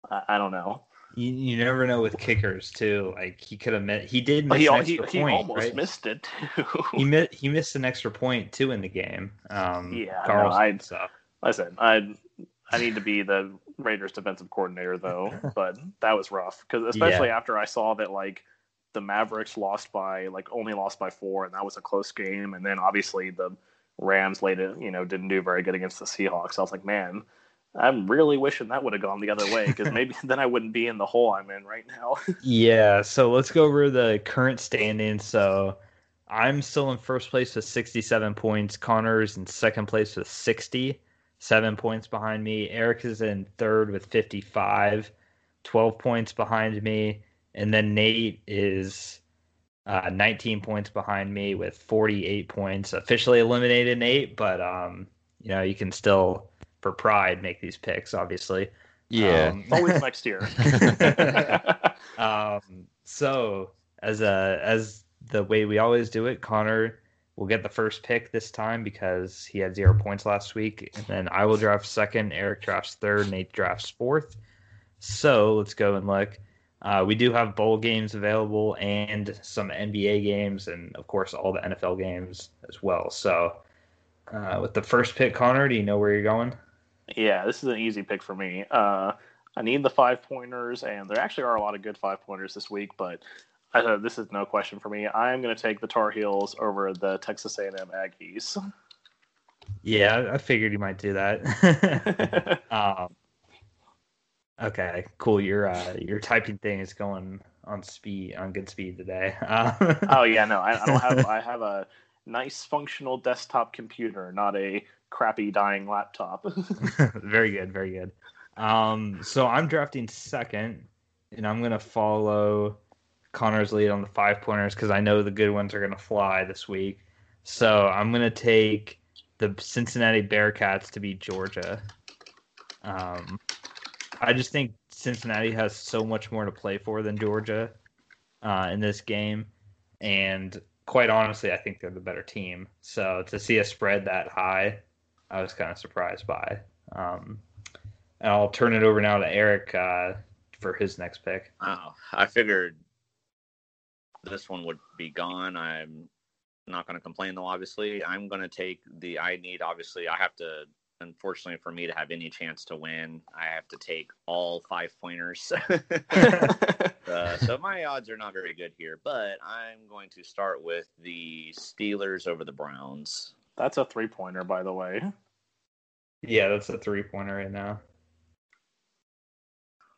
I, I don't know. You, you never know with kickers too. Like he could have met. He did miss he an al- he, extra he almost right? missed it too. He mi- he missed an extra point too in the game. Um, Yeah, no, Carlson, I'd- so. Listen, I I need to be the Raiders defensive coordinator though, but that was rough because especially after I saw that like the Mavericks lost by like only lost by four, and that was a close game, and then obviously the Rams later you know didn't do very good against the Seahawks. I was like, man. I'm really wishing that would have gone the other way because maybe then I wouldn't be in the hole I'm in right now. Yeah, so let's go over the current standings. So I'm still in first place with 67 points. Connor's in second place with 67 points behind me. Eric is in third with 55, 12 points behind me. And then Nate is uh, 19 points behind me with 48 points. Officially eliminated Nate, but um, you know you can still, for pride, make these picks. Obviously, Yeah. Um, Always next year. um, so as a as the way we always do it, Connor will get the first pick this time because he had zero points last week, and then I will draft second. Eric drafts third. Nate drafts fourth. So let's go and look. Uh, we do have bowl games available and some NBA games, and of course all the NFL games as well. So uh, with the first pick, Connor, do you know where you're going? Yeah, this is an easy pick for me. Uh, I need the five pointers, and there actually are a lot of good five pointers this week. But uh, this is no question for me. I am going to take the Tar Heels over the Texas A&M Aggies. Yeah, I figured you might do that. um, okay, cool. Your uh, your typing thing is going on speed on good speed today. Uh, oh yeah, no, I, I don't have. I have a nice functional desktop computer, not a crappy dying laptop. very good, very good. Um, so I'm drafting second, and I'm gonna follow Connor's lead on the five pointers because I know the good ones are gonna fly this week. So I'm gonna take the Cincinnati Bearcats to beat Georgia. Um, I just think Cincinnati has so much more to play for than Georgia uh, in this game, and quite honestly, I think they're the better team. So to see a spread that high, I was kind of surprised by. Um, and I'll turn it over now to Eric uh, for his next pick. Oh, I figured this one would be gone. I'm not going to complain though. Obviously, I'm going to take the. I need. Obviously, I have to. Unfortunately, for me to have any chance to win, I have to take all five pointers. uh, so my odds are not very good here, but I'm going to start with the Steelers over the Browns. That's a three pointer, by the way. Yeah, that's a three pointer right now.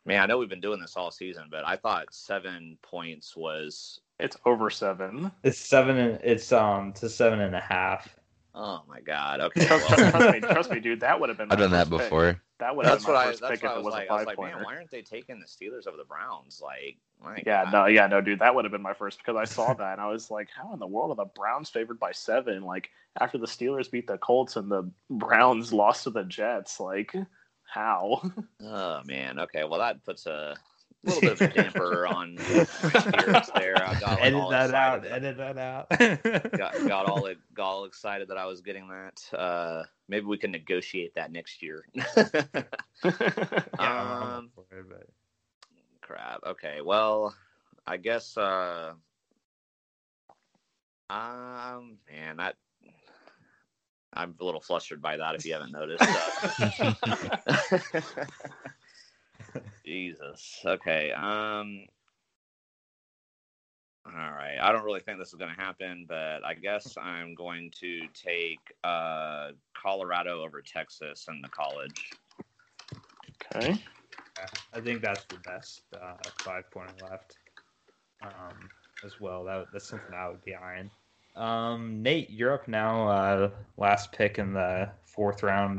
Man, I know we've been doing this all season, but I thought seven points was. It's over seven. It's seven. And, it's um to seven and a half. Oh my god! Okay, Trust, well, trust me, trust me, dude. That would have been. My I've done that first pick. before. That would have that's been my I. first That's pick if I it was was a like. I was five like, man, why aren't they taking the Steelers over the Browns? Like, my Yeah, God. no, yeah, no, dude, that would have been my first because I saw that and I was like, how in the world are the Browns favored by seven? Like after the Steelers beat the Colts and the Browns lost to the Jets, like how? Oh man. Okay. Well, that puts a little bit of a damper on my spirits there. I got like, edit all that out. excited. Edit that out. Got, got all got all excited that I was getting that. Uh, maybe we can negotiate that next year. Yeah, um, up for it, but- crap. Okay. Well, I guess. Uh, um, man, that. I'm a little flustered by that. If you haven't noticed. Uh, Jesus. Okay. Um. All right. I don't really think this is going to happen, but I guess I'm going to take uh, Colorado over Texas in the college. okay. I think that's the best uh, five pointer left um, as well. That, that's something I would be eyeing. Um, Nate, you're up now. Uh, last pick in the fourth round.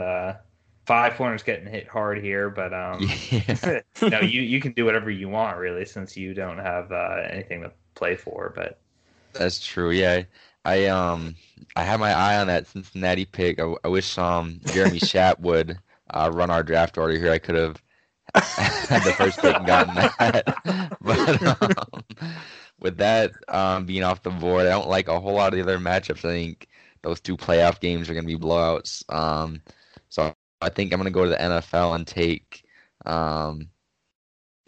Five pointers getting hit hard here, but um, Yeah. no, you you can do whatever you want really, since you don't have uh, anything to play for. But That's true. Yeah, I um I had my eye on that Cincinnati pick. I, I wish um Jeremy Schaap would uh, run our draft order here. I could have had the first pick and gotten that. but um, with that um, being off the board, I don't like a whole lot of the other matchups. I think those two playoff games are going to be blowouts. Um, so I think I'm going to go to the NFL and take um,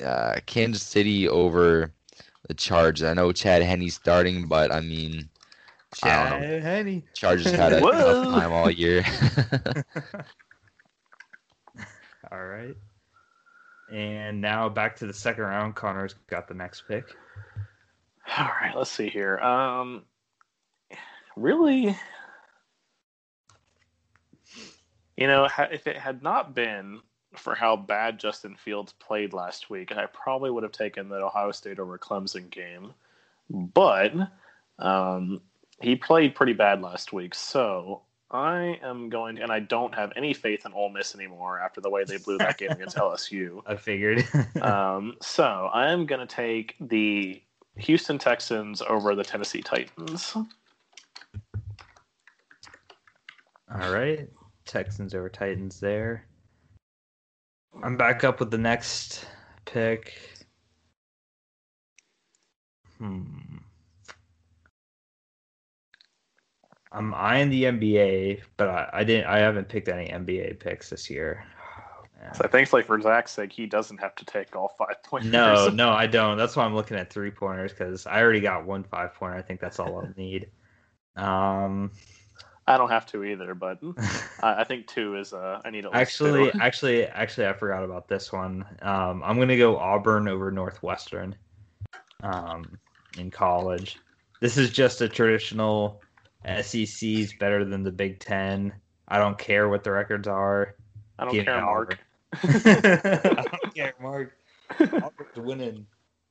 uh, Kansas City over the Chargers. I know Chad Henne's starting, but I mean, Chad Henne. Chargers had a tough time all year. all right. And now back to the second round. Connor's got the next pick. All right, let's see here. Um, really, you know, if it had not been for how bad Justin Fields played last week, I probably would have taken the Ohio State over Clemson game. But um, he played pretty bad last week, so I am going to, and I don't have any faith in Ole Miss anymore after the way they blew that game against LSU. I figured. um, so I am going to take the Houston Texans over the Tennessee Titans. All right. Texans over Titans there. I'm back up with the next pick. Hmm. I'm eyeing the NBA, but I, I didn't. I haven't picked any NBA picks this year. Oh, so thankfully for Zach's sake, he doesn't have to take all five pointers. No, no, I don't. That's why I'm looking at three pointers because I already got one five pointer. I think that's all I'll need. Um, I don't have to either, but I, think two is. Uh, I need actually, two. actually, actually, I forgot about this one. Um, I'm gonna go Auburn over Northwestern. Um, in college, this is just a traditional SEC is better than the Big Ten. I don't care what the records are. I don't Give care, Mark. I don't care, Mark. Auburn's winning.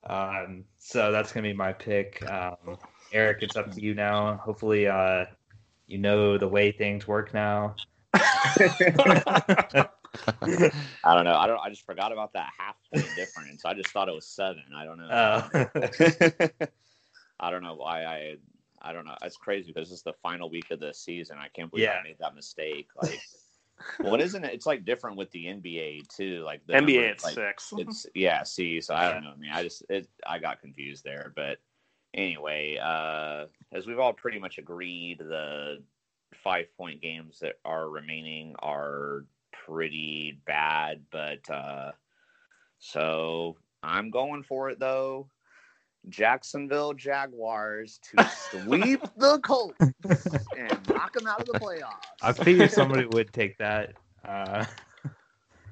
Um, so that's gonna be my pick. Um, Eric, it's up to you now. Hopefully, uh, you know the way things work now. I don't know. I don't. I just forgot about that half point difference. I just thought it was seven. I don't know. Oh. I don't know why I I don't know. It's crazy because this is the final week of the season. I can't believe yeah. I made that mistake. Like, what isn't it? It's like different with the NBA too. Like the NBA, it's like, six. It's yeah. See, so I don't know. I mean, I just it, I got confused there. But anyway, uh, as we've all pretty much agreed, the five point games that are remaining are pretty bad. But uh, so I'm going for it though. Jacksonville Jaguars to sweep the Colts and knock them out of the playoffs. I figured somebody would take that. Uh,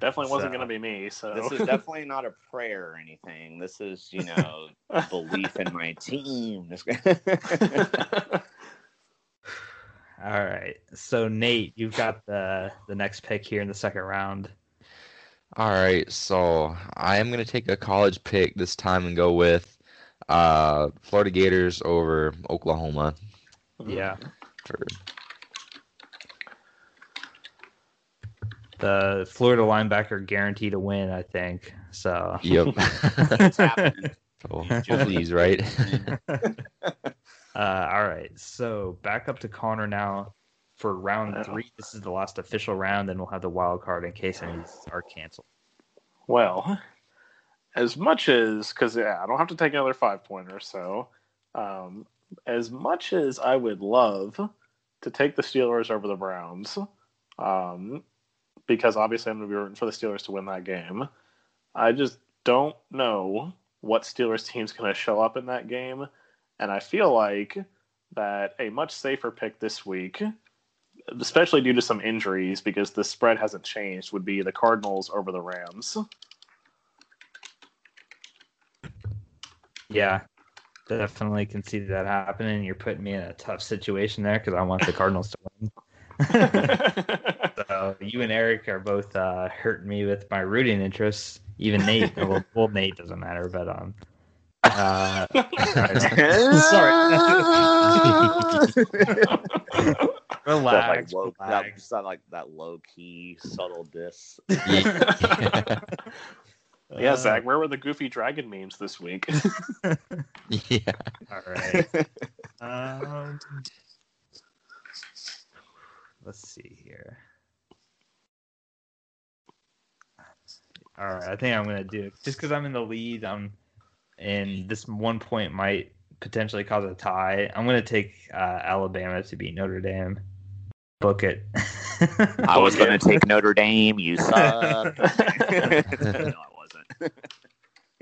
definitely wasn't so. going to be me. So this is definitely not a prayer or anything. This is, you know, belief in my team. All right. So Nate, you've got the the next pick here in the second round. All right. So I am going to take a college pick this time and go with uh, Florida Gators over Oklahoma. Yeah. For... The Florida linebacker guaranteed to win, I think. So. Yep. so hopefully he's right. uh, all right. So back up to Connor now for round three. This is the last official round, and we'll have the wild card in case any are canceled. Well, as much as because yeah, I don't have to take another five pointer. So, um, as much as I would love to take the Steelers over the Browns, um, because obviously I'm going to be rooting for the Steelers to win that game. I just don't know what Steelers team's going to show up in that game, and I feel like that a much safer pick this week, especially due to some injuries, because the spread hasn't changed, would be the Cardinals over the Rams. Yeah, definitely can see that happening. You're putting me in a tough situation there because I want the Cardinals to win. so you and Eric are both uh, hurting me with my rooting interests. Even Nate, well, well, Nate doesn't matter, but um, uh, sorry. relax. Like low, relax. That, like that low key subtle diss. Yeah, uh, Zach, where were the goofy dragon memes this week? yeah. All right. um, let's see here. All right, I think I'm gonna do it just because I'm in the lead. I'm, and this one point might potentially cause a tie. I'm gonna take uh, Alabama to beat Notre Dame. Book it. I was going to take Notre Dame. You suck. no, I wasn't.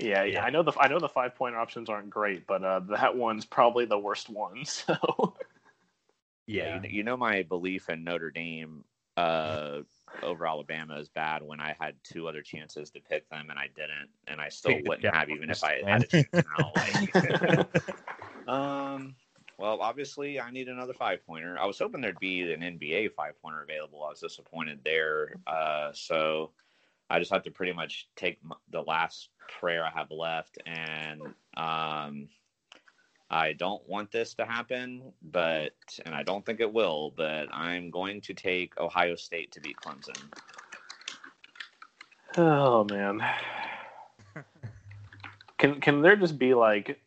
Yeah, yeah. I know the I know the five point options aren't great, but uh, that one's probably the worst one. So yeah, you, you know my belief in Notre Dame uh, over Alabama is bad when I had two other chances to pick them and I didn't, and I still wouldn't have even if I had a chance now. Like, um, well, obviously I need another five pointer. I was hoping there'd be an NBA five pointer available. I was disappointed there. Uh, so I just have to pretty much take the last prayer I have left, and um, I don't want this to happen, but and I don't think it will, but I'm going to take Ohio State to beat Clemson. Oh man. Can can there just be like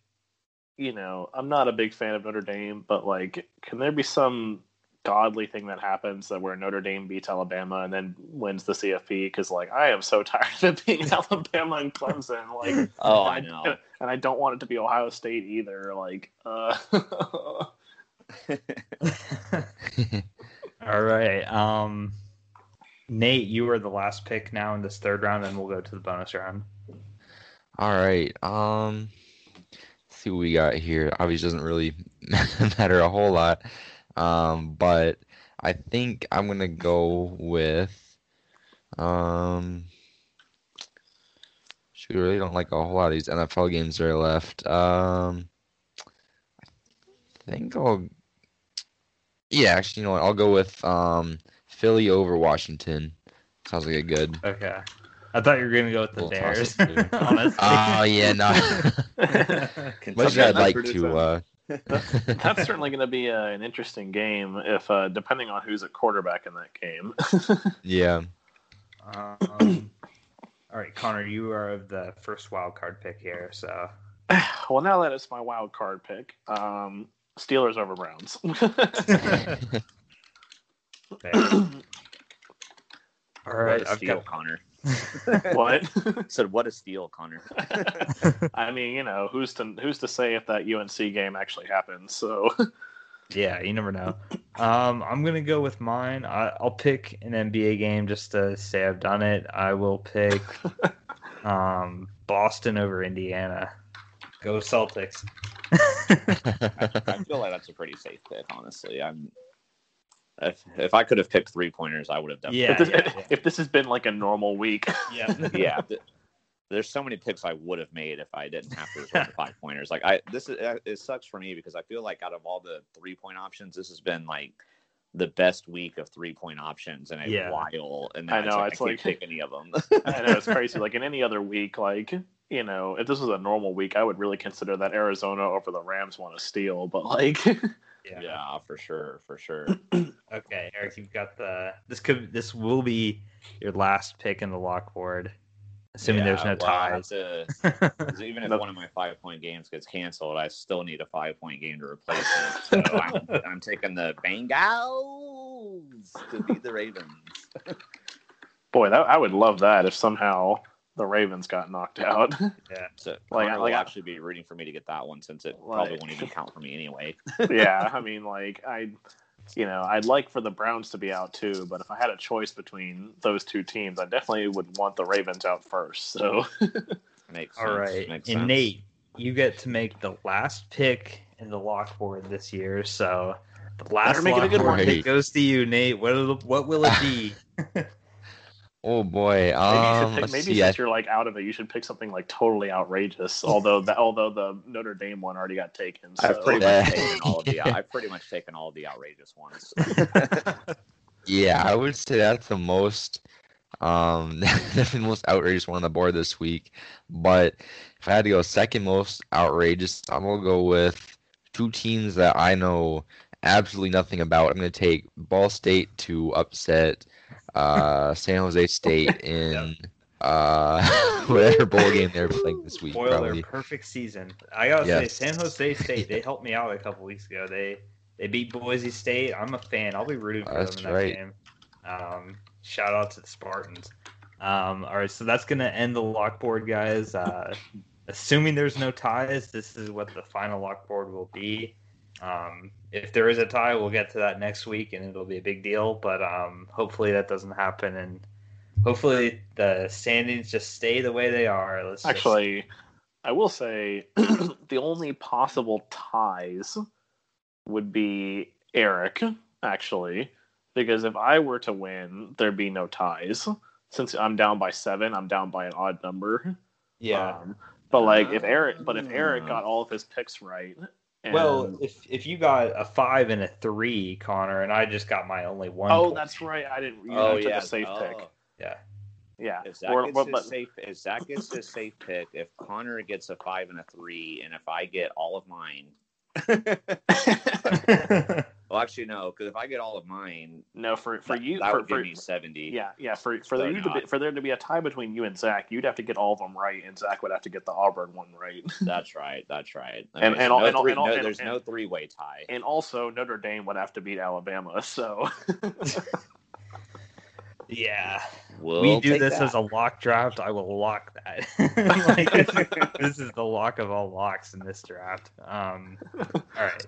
you know, I'm not a big fan of Notre Dame, but like can there be some godly thing that happens that where Notre Dame beats Alabama and then wins the CFP because like I am so tired of it being Alabama and Clemson like Oh, I and know. and I don't want it to be Ohio State either like uh All right. Um, Nate, you are the last pick now in this third round, and we'll go to the bonus round. All right. Um, let's see what we got here. Obviously, doesn't really matter a whole lot. Um, but I think I'm gonna go with um. Shoot, I really don't like a whole lot of these NFL games that are left. Um, I think I'll. Yeah, actually, you know what? I'll go with um Philly over Washington. Sounds like a good. Okay. I thought you were gonna go with the Bears. it too. honestly. Oh yeah, no. Much as I'd like to. Uh, that's certainly going to be uh, an interesting game if uh, depending on who's at quarterback in that game. yeah. Um, all right, Connor, you are the first wild card pick here. So well, now that it's my wild card pick, um, Steelers over Browns. fair. all What right, a I've steal, got Connor. what? Said what a steal, Connor. I mean, you know, who's to who's to say if that UNC game actually happens? So Yeah, you never know. Um, I'm gonna go with mine. I, I'll pick an NBA game just to say I've done it. I will pick um, Boston over Indiana. Go Celtics. I feel like that's a pretty safe pick, honestly. I'm if if I could have picked three pointers, I would have done. Yeah, if, this, yeah, yeah. if this has been like a normal week, yeah. yeah. th- there's so many picks I would have made if I didn't have to resort to five pointers. Like I, this is uh, it sucks for me because I feel like out of all the three point options, this has been like the best week of three point options in a Yeah. while. And I now know, it's it's I like- can't pick any of them. I know it's crazy. Like in any other week, like you know, if this was a normal week, I would really consider that Arizona over the Rams want to steal. But like, yeah. yeah, for sure, for sure. Okay, Eric, you've got the. This could. This will be your last pick in the lock board, assuming there's no well, ties. to- even if one of my five point games gets canceled, I still need a five point game to replace it. So I'm, I'm taking the Bengals to beat the Ravens. boy, that I would love that if somehow the Ravens got knocked out. yeah, So Like, Connor like- will actually be rooting for me to get that one since it probably won't even count for me anyway. yeah, I mean, like I, you know, I'd like for the Browns to be out too, but if I had a choice between those two teams, I definitely would want the Ravens out first. So Makes sense. All right, Makes and. Nate, you get to make the last pick in the lock board this year. So the last make it a lock good board one. pick goes to you, Nate. What what will it be? Oh boy. maybe, you Um, should pick, maybe see. I, since you're like out of it, you should pick something like totally outrageous. Although the although the Notre Dame one already got taken. So. I've pretty much taken all of the. I've pretty much taken all of the outrageous ones. yeah, I would say that's the most, um, definitely the most outrageous one on the board this week. But if I had to go second most outrageous, I'm gonna go with two teams that I know absolutely nothing about. I'm gonna take Ball State to upset uh, San Jose State in uh, whatever bowl game they're playing this week. Spoil Probably. their perfect season. I gotta Yes. say, San Jose State. They helped me out a couple weeks ago. They they beat Boise State. I'm a fan. I'll be rooting for That's them in that right. game. Um, shout out to the Spartans. Um, all right, so that's gonna end the lock board, guys. Uh, assuming there's no ties, this is what the final lock board will be. Um, if there is a tie, we'll get to that next week, and it'll be a big deal. But um, hopefully that doesn't happen, and hopefully the standings just stay the way they are. Let's just- Actually, I will say the only possible ties would be Eric, actually, because if I were to win, there'd be no ties. Since I'm down by seven, I'm down by an odd number. yeah. Um, but like if Eric, but if Eric Ah. got all of his picks right, and, Well, if if you got a five and a three, Connor, and I just got my only one. oh, point. that's right, I didn't. You oh took yeah, a safe oh. pick. yeah. Yeah, If Zach Or- gets but- but- safe, if Zach gets his safe pick, if Connor gets a five and a three, and if I get all of mine, well, actually no, because if I get all of mine, no, for for that, you, that for, would for give me seventy. yeah, yeah, for for So you to be, for there to be a tie between you and Zach, you'd have to get all of them right, and Zach would have to get the Auburn one right. that's right. That's right. And- Okay, and so all- no and three- and all- no- and- there's and- no three way tie. And also Notre Dame would have to beat Alabama, so Yeah. We'll we do this that. as a lock draft. I will lock that. Like, this is the lock of all locks in this draft. Um, all right.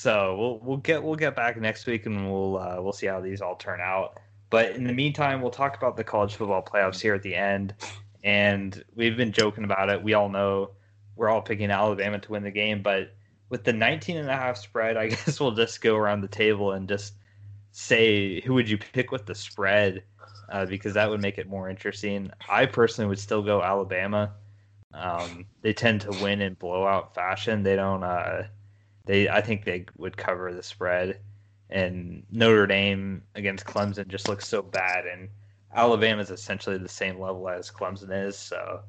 So we'll we'll get we'll get back next week and we'll uh, we'll see how these all turn out. But in the meantime, we'll talk about the college football playoffs here at the end. And we've been joking about it. We all know we're all picking Alabama to win the game, but with the 19 and a half spread, I guess we'll just go around the table and just say who would you pick with the spread uh, because that would make it more interesting. I personally would still go Alabama. Um, they tend to win in blowout fashion. They don't. Uh, they I think they would cover the spread. And Notre Dame against Clemson just looks so bad, and Alabama is essentially the same level as Clemson is. So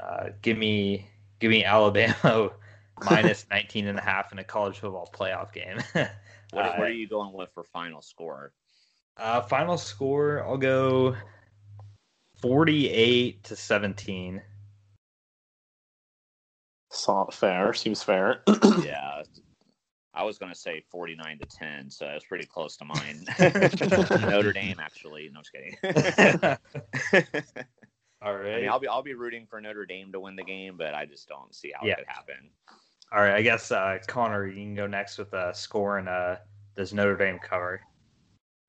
uh, give me give me Alabama minus 19 and a half in a college football playoff game. What, Uh, what are you going with for final score? Uh, final score, I'll go 48 to 17. so, fair seems fair. yeah, I was going to say forty nine to ten, so it was pretty close to mine. Notre Dame, actually. No, just kidding. All right. I mean, I'll be I'll be rooting for Notre Dame to win the game, but I just don't see how Yeah. it could happen. All right. I guess, uh, Connor, you can go next with a score and uh, does Notre Dame cover?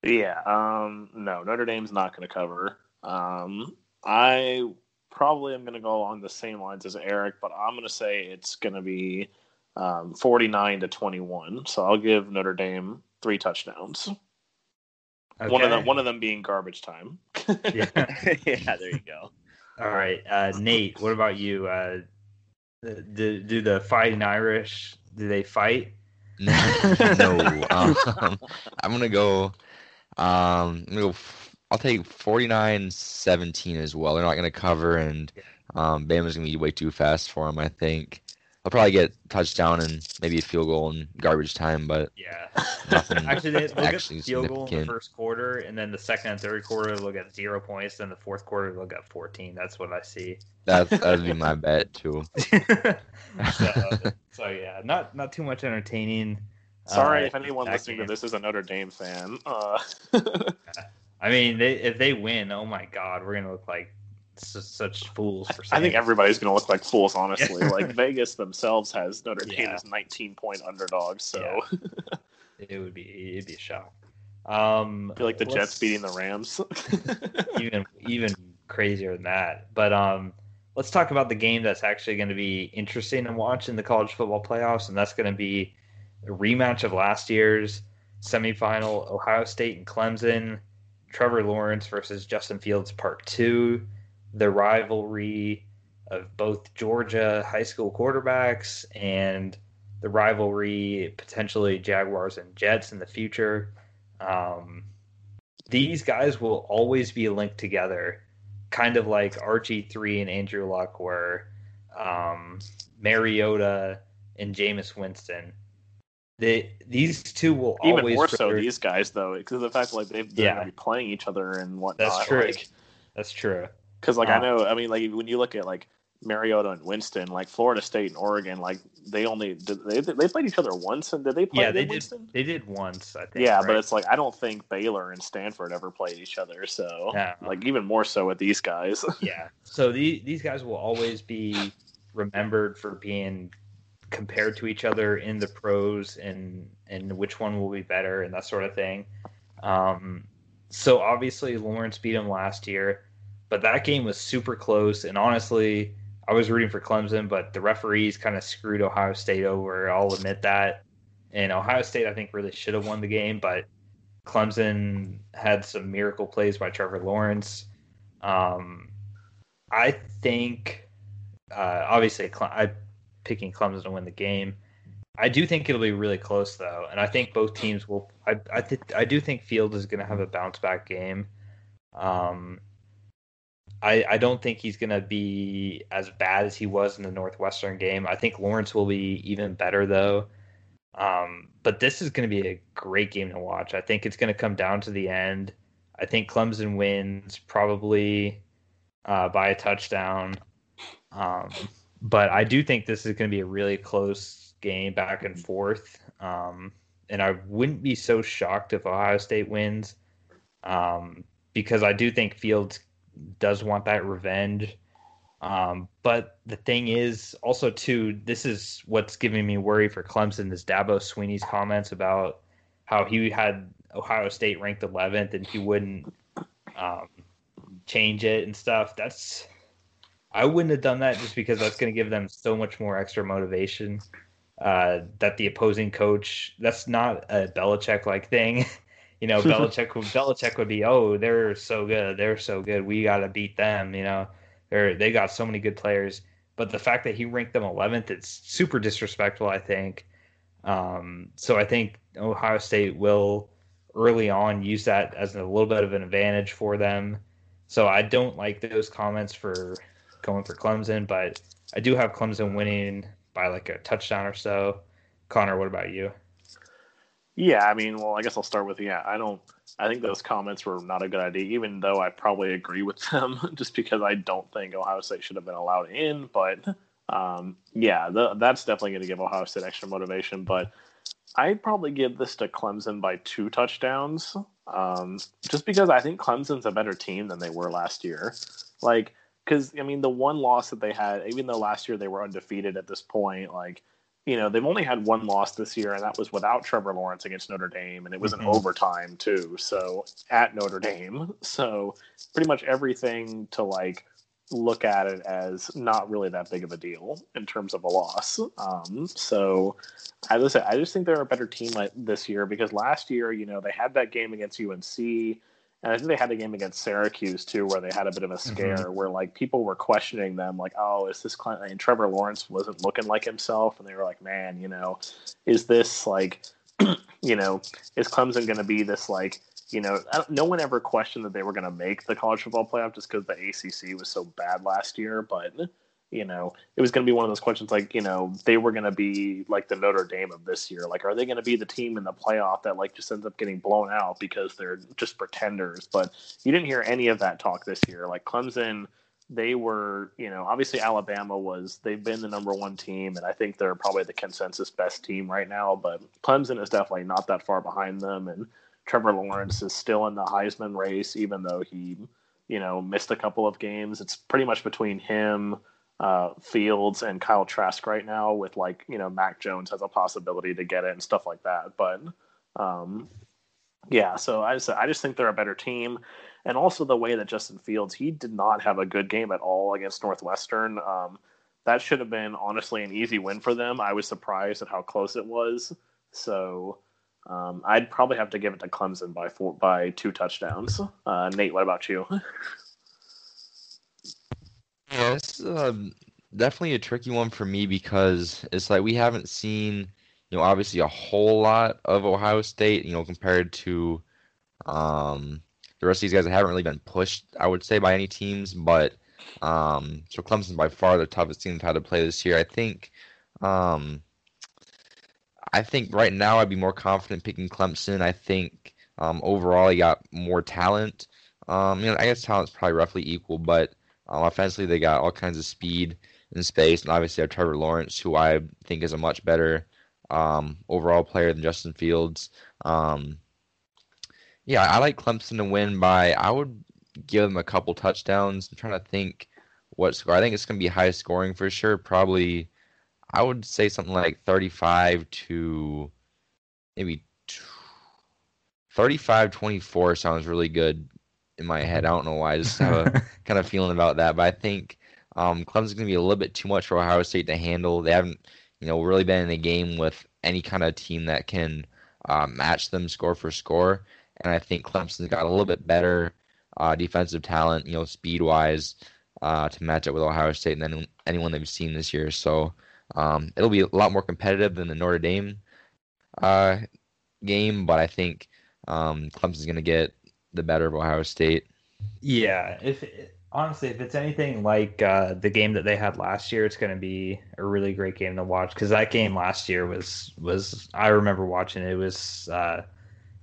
Yeah, um, no, Notre Dame's not going to cover. Um, I probably am going to go along the same lines as Eric, but I'm going to say it's going to be um, 49 to 21. So I'll give Notre Dame three touchdowns. One of them, one of them being garbage time. Yeah. yeah, there you go. All right. Uh, Nate, what about you? Uh, do, do the Fighting Irish, do they fight? no, um, I'm gonna go. Um, I'm gonna go. f- I'll take 49-17 as well. They're not gonna cover, and um, Bama's gonna be way too fast for them. I think I'll probably get touchdown and maybe a field goal in garbage time, but Yeah. Actually, they, they'll actually get field goal in the first quarter, and then the second and third quarter they'll get zero points. Then the fourth quarter they'll get 14. That's what I see. That that'd be my bet too. so, so yeah, not not too much entertaining. Sorry uh, if anyone that listening to this is a Notre Dame fan. Uh, I mean, they, if they win, oh my god, we're gonna look like s- such fools for. I think everybody's going to look like fools, honestly. like Vegas themselves has Notre Dame Yeah. as 19 point underdogs, so it would be it'd be a shock. Um, I feel like the Jets beating the Rams. even even crazier than that. But um, let's talk about the game that's actually going to be interesting to watch in the college football playoffs, and that's going to be a rematch of last year's semifinal: Ohio State and Clemson. Trevor Lawrence versus Justin Fields, part two. The rivalry of both Georgia high school quarterbacks and the rivalry potentially Jaguars and Jets in the future. Um, these guys will always be linked together, kind of like RG3 and Andrew Luck were, um, Mariota and Jameis Winston. They, these two will Even always more so further- these guys, though, because of the fact like they've, they're Yeah. going to be playing each other and whatnot. That's true. Like, That's true. Because like I Uh, know, I mean, like when you look at like Mariota and Winston, like Florida State and Oregon, like they only did they they played each other once, and did they play? Yeah, they Winston? did. They did once, I think. Yeah, right? but it's like I don't think Baylor and Stanford ever played each other, so Yeah. like even more so with these guys. yeah. So the, these guys will always be remembered for being compared to each other in the pros and and which one will be better and that sort of thing. Um, so obviously Lawrence beat him last year, but that game was super close. And honestly, I was rooting for Clemson, but the referees kind of screwed Ohio State over. I'll admit that. And Ohio State, I think, really should have won the game, but Clemson had some miracle plays by Trevor Lawrence. Um, I think, uh, obviously, Cle- I'm picking Clemson to win the game. I do think it'll be really close, though, and I think both teams will. I I, th- I do think Field is going to have a bounce back game. Um, I I don't think he's going to be as bad as he was in the Northwestern game. I think Lawrence will be even better, though. Um, but this is going to be a great game to watch. I think it's going to come down to the end. I think Clemson wins probably uh, by a touchdown. Um, but I do think this is going to be a really close game back and forth. Um, and I wouldn't be so shocked if Ohio State wins um, because I do think Fields does want that revenge. Um, but the thing is, also too, this is what's giving me worry for Clemson is Dabo Swinney's comments about how he had Ohio State ranked 11th and he wouldn't um, change it and stuff. That's I wouldn't have done that just because that's going to give them so much more extra motivation. Uh, that the opposing coach, that's not a Belichick like thing. you know, Belichick would Belichick would be, oh, they're so good, they're so good, we got to beat them. You know, they're they got so many good players. But the fact that he ranked them 11th, it's super disrespectful. I think. Um, so I think Ohio State will early on use that as a little bit of an advantage for them. So I don't like those comments for going for Clemson, but I do have Clemson winning by like a touchdown or so. Connor, what about you? Yeah, I mean, well, I guess I'll start with yeah. I don't. I think those comments were not a good idea, even though I probably agree with them, just because I don't think Ohio State should have been allowed in. But um, yeah, the, that's definitely going to give Ohio State extra motivation. But I'd probably give this to Clemson by two touchdowns, um, just because I think Clemson's a better team than they were last year. Like, because I mean, the one loss that they had, even though last year they were undefeated at this point, like you know, they've only had one loss this year, and that was without Trevor Lawrence against Notre Dame, and it was Mhm. an overtime too. So at Notre Dame, so pretty much everything to like look at it as not really that big of a deal in terms of a loss. Um, so as I said, I just think they're a better team like this year because last year, you know, they had that game against UNC. And I think they had a game against Syracuse too, where they had a bit of a mm-hmm. scare, where like people were questioning them, like, "Oh, is this?" Client? And Trevor Lawrence wasn't looking like himself, and they were like, "Man, you know, is this like, you know, is Clemson going to be this like, you know?" No one ever questioned that they were going to make the college football playoff just because the ACC was so bad last year, but you know, it was going to be one of those questions like, you know, they were going to be like the Notre Dame of this year. Like, are they going to be the team in the playoff that like just ends up getting blown out because they're just pretenders? But you didn't hear any of that talk this year. Like Clemson, they were, you know, obviously Alabama was, they've been the number one team, and I think they're probably the consensus best team right now. But Clemson is definitely not that far behind them. And Trevor Lawrence is still in the Heisman race, even though he, you know, missed a couple of games. It's pretty much between him uh, Fields and Kyle Trask right now, with like you know Mac Jones has a possibility to get it and stuff like that. But um, yeah, so I just I just think they're a better team, and also the way that Justin Fields he did not have a good game at all against Northwestern. Um, that should have been honestly an easy win for them. I was surprised at how close it was. So um, I'd probably have to give it to Clemson by four by two touchdowns. Uh, Nate, what about you? Yeah, it's um, definitely a tricky one for me because it's like we haven't seen, you know, obviously a whole lot of Ohio State, you know, compared to um, the rest of these guys that haven't really been pushed, I would say, by any teams. But um, so Clemson's by far the toughest team they've had to play this year. I think, um, I think right now I'd be more confident picking Clemson. I think um, overall he got more talent. Um, you know, I guess talent's probably roughly equal, but um, offensively, they got all kinds of speed. in space, and obviously have Trevor Lawrence, who I think is a much better um, overall player than Justin Fields. Um, yeah, I like Clemson to win by. I would give them a couple touchdowns. I'm trying to think what score. I think it's going to be high scoring for sure. Probably, I would say something like 35 to maybe 35 24 sounds really good in my head. I don't know why. I just have a kind of feeling about that. But I think um, Clemson's going to be a little bit too much for Ohio State to handle. They haven't, you know, really been in a game with any kind of team that can uh, match them score for score. And I think Clemson's got a little bit better uh, defensive talent, you know, speed wise, uh, to match up with Ohio State than anyone that we've seen this year. So um, it'll be a lot more competitive than the Notre Dame uh, game, but I think um, Clemson's going to get the better of Ohio State. Yeah, if honestly, if it's anything like uh, the game that they had last year, it's going to be a really great game to watch because that game last year was was I remember watching it, it was uh,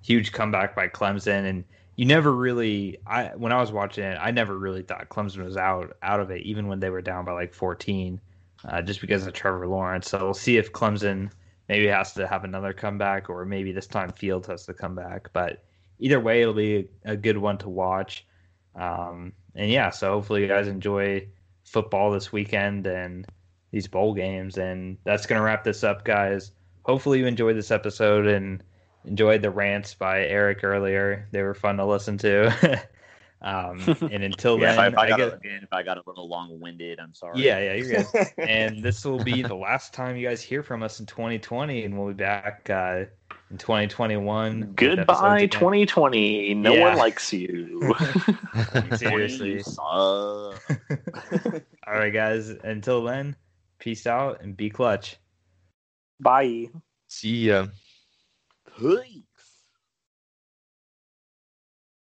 huge comeback by Clemson and you never really I when I was watching it, I never really thought Clemson was out out of it, even when they were down by like 14, uh, just because of Trevor Lawrence. So we'll see if Clemson maybe has to have another comeback, or maybe this time Fields has to come back. But either way, it'll be a good one to watch. Um, and yeah, so hopefully you guys enjoy football this weekend and these bowl games. And that's gonna wrap this up, guys. Hopefully you enjoyed this episode and enjoyed the rants by Eric earlier. They were fun to listen to. um, and until yeah, then, if I, if I, I got guess, a, again, if I got a little long winded, I'm sorry. yeah, yeah, you're good. and this will be the last time you guys hear from us in 2020, and we'll be back uh, in 2021. Goodbye, 2020. No Yeah. one likes you. Seriously. All right, guys. Until then, peace out and be clutch. Bye. See ya. Hey.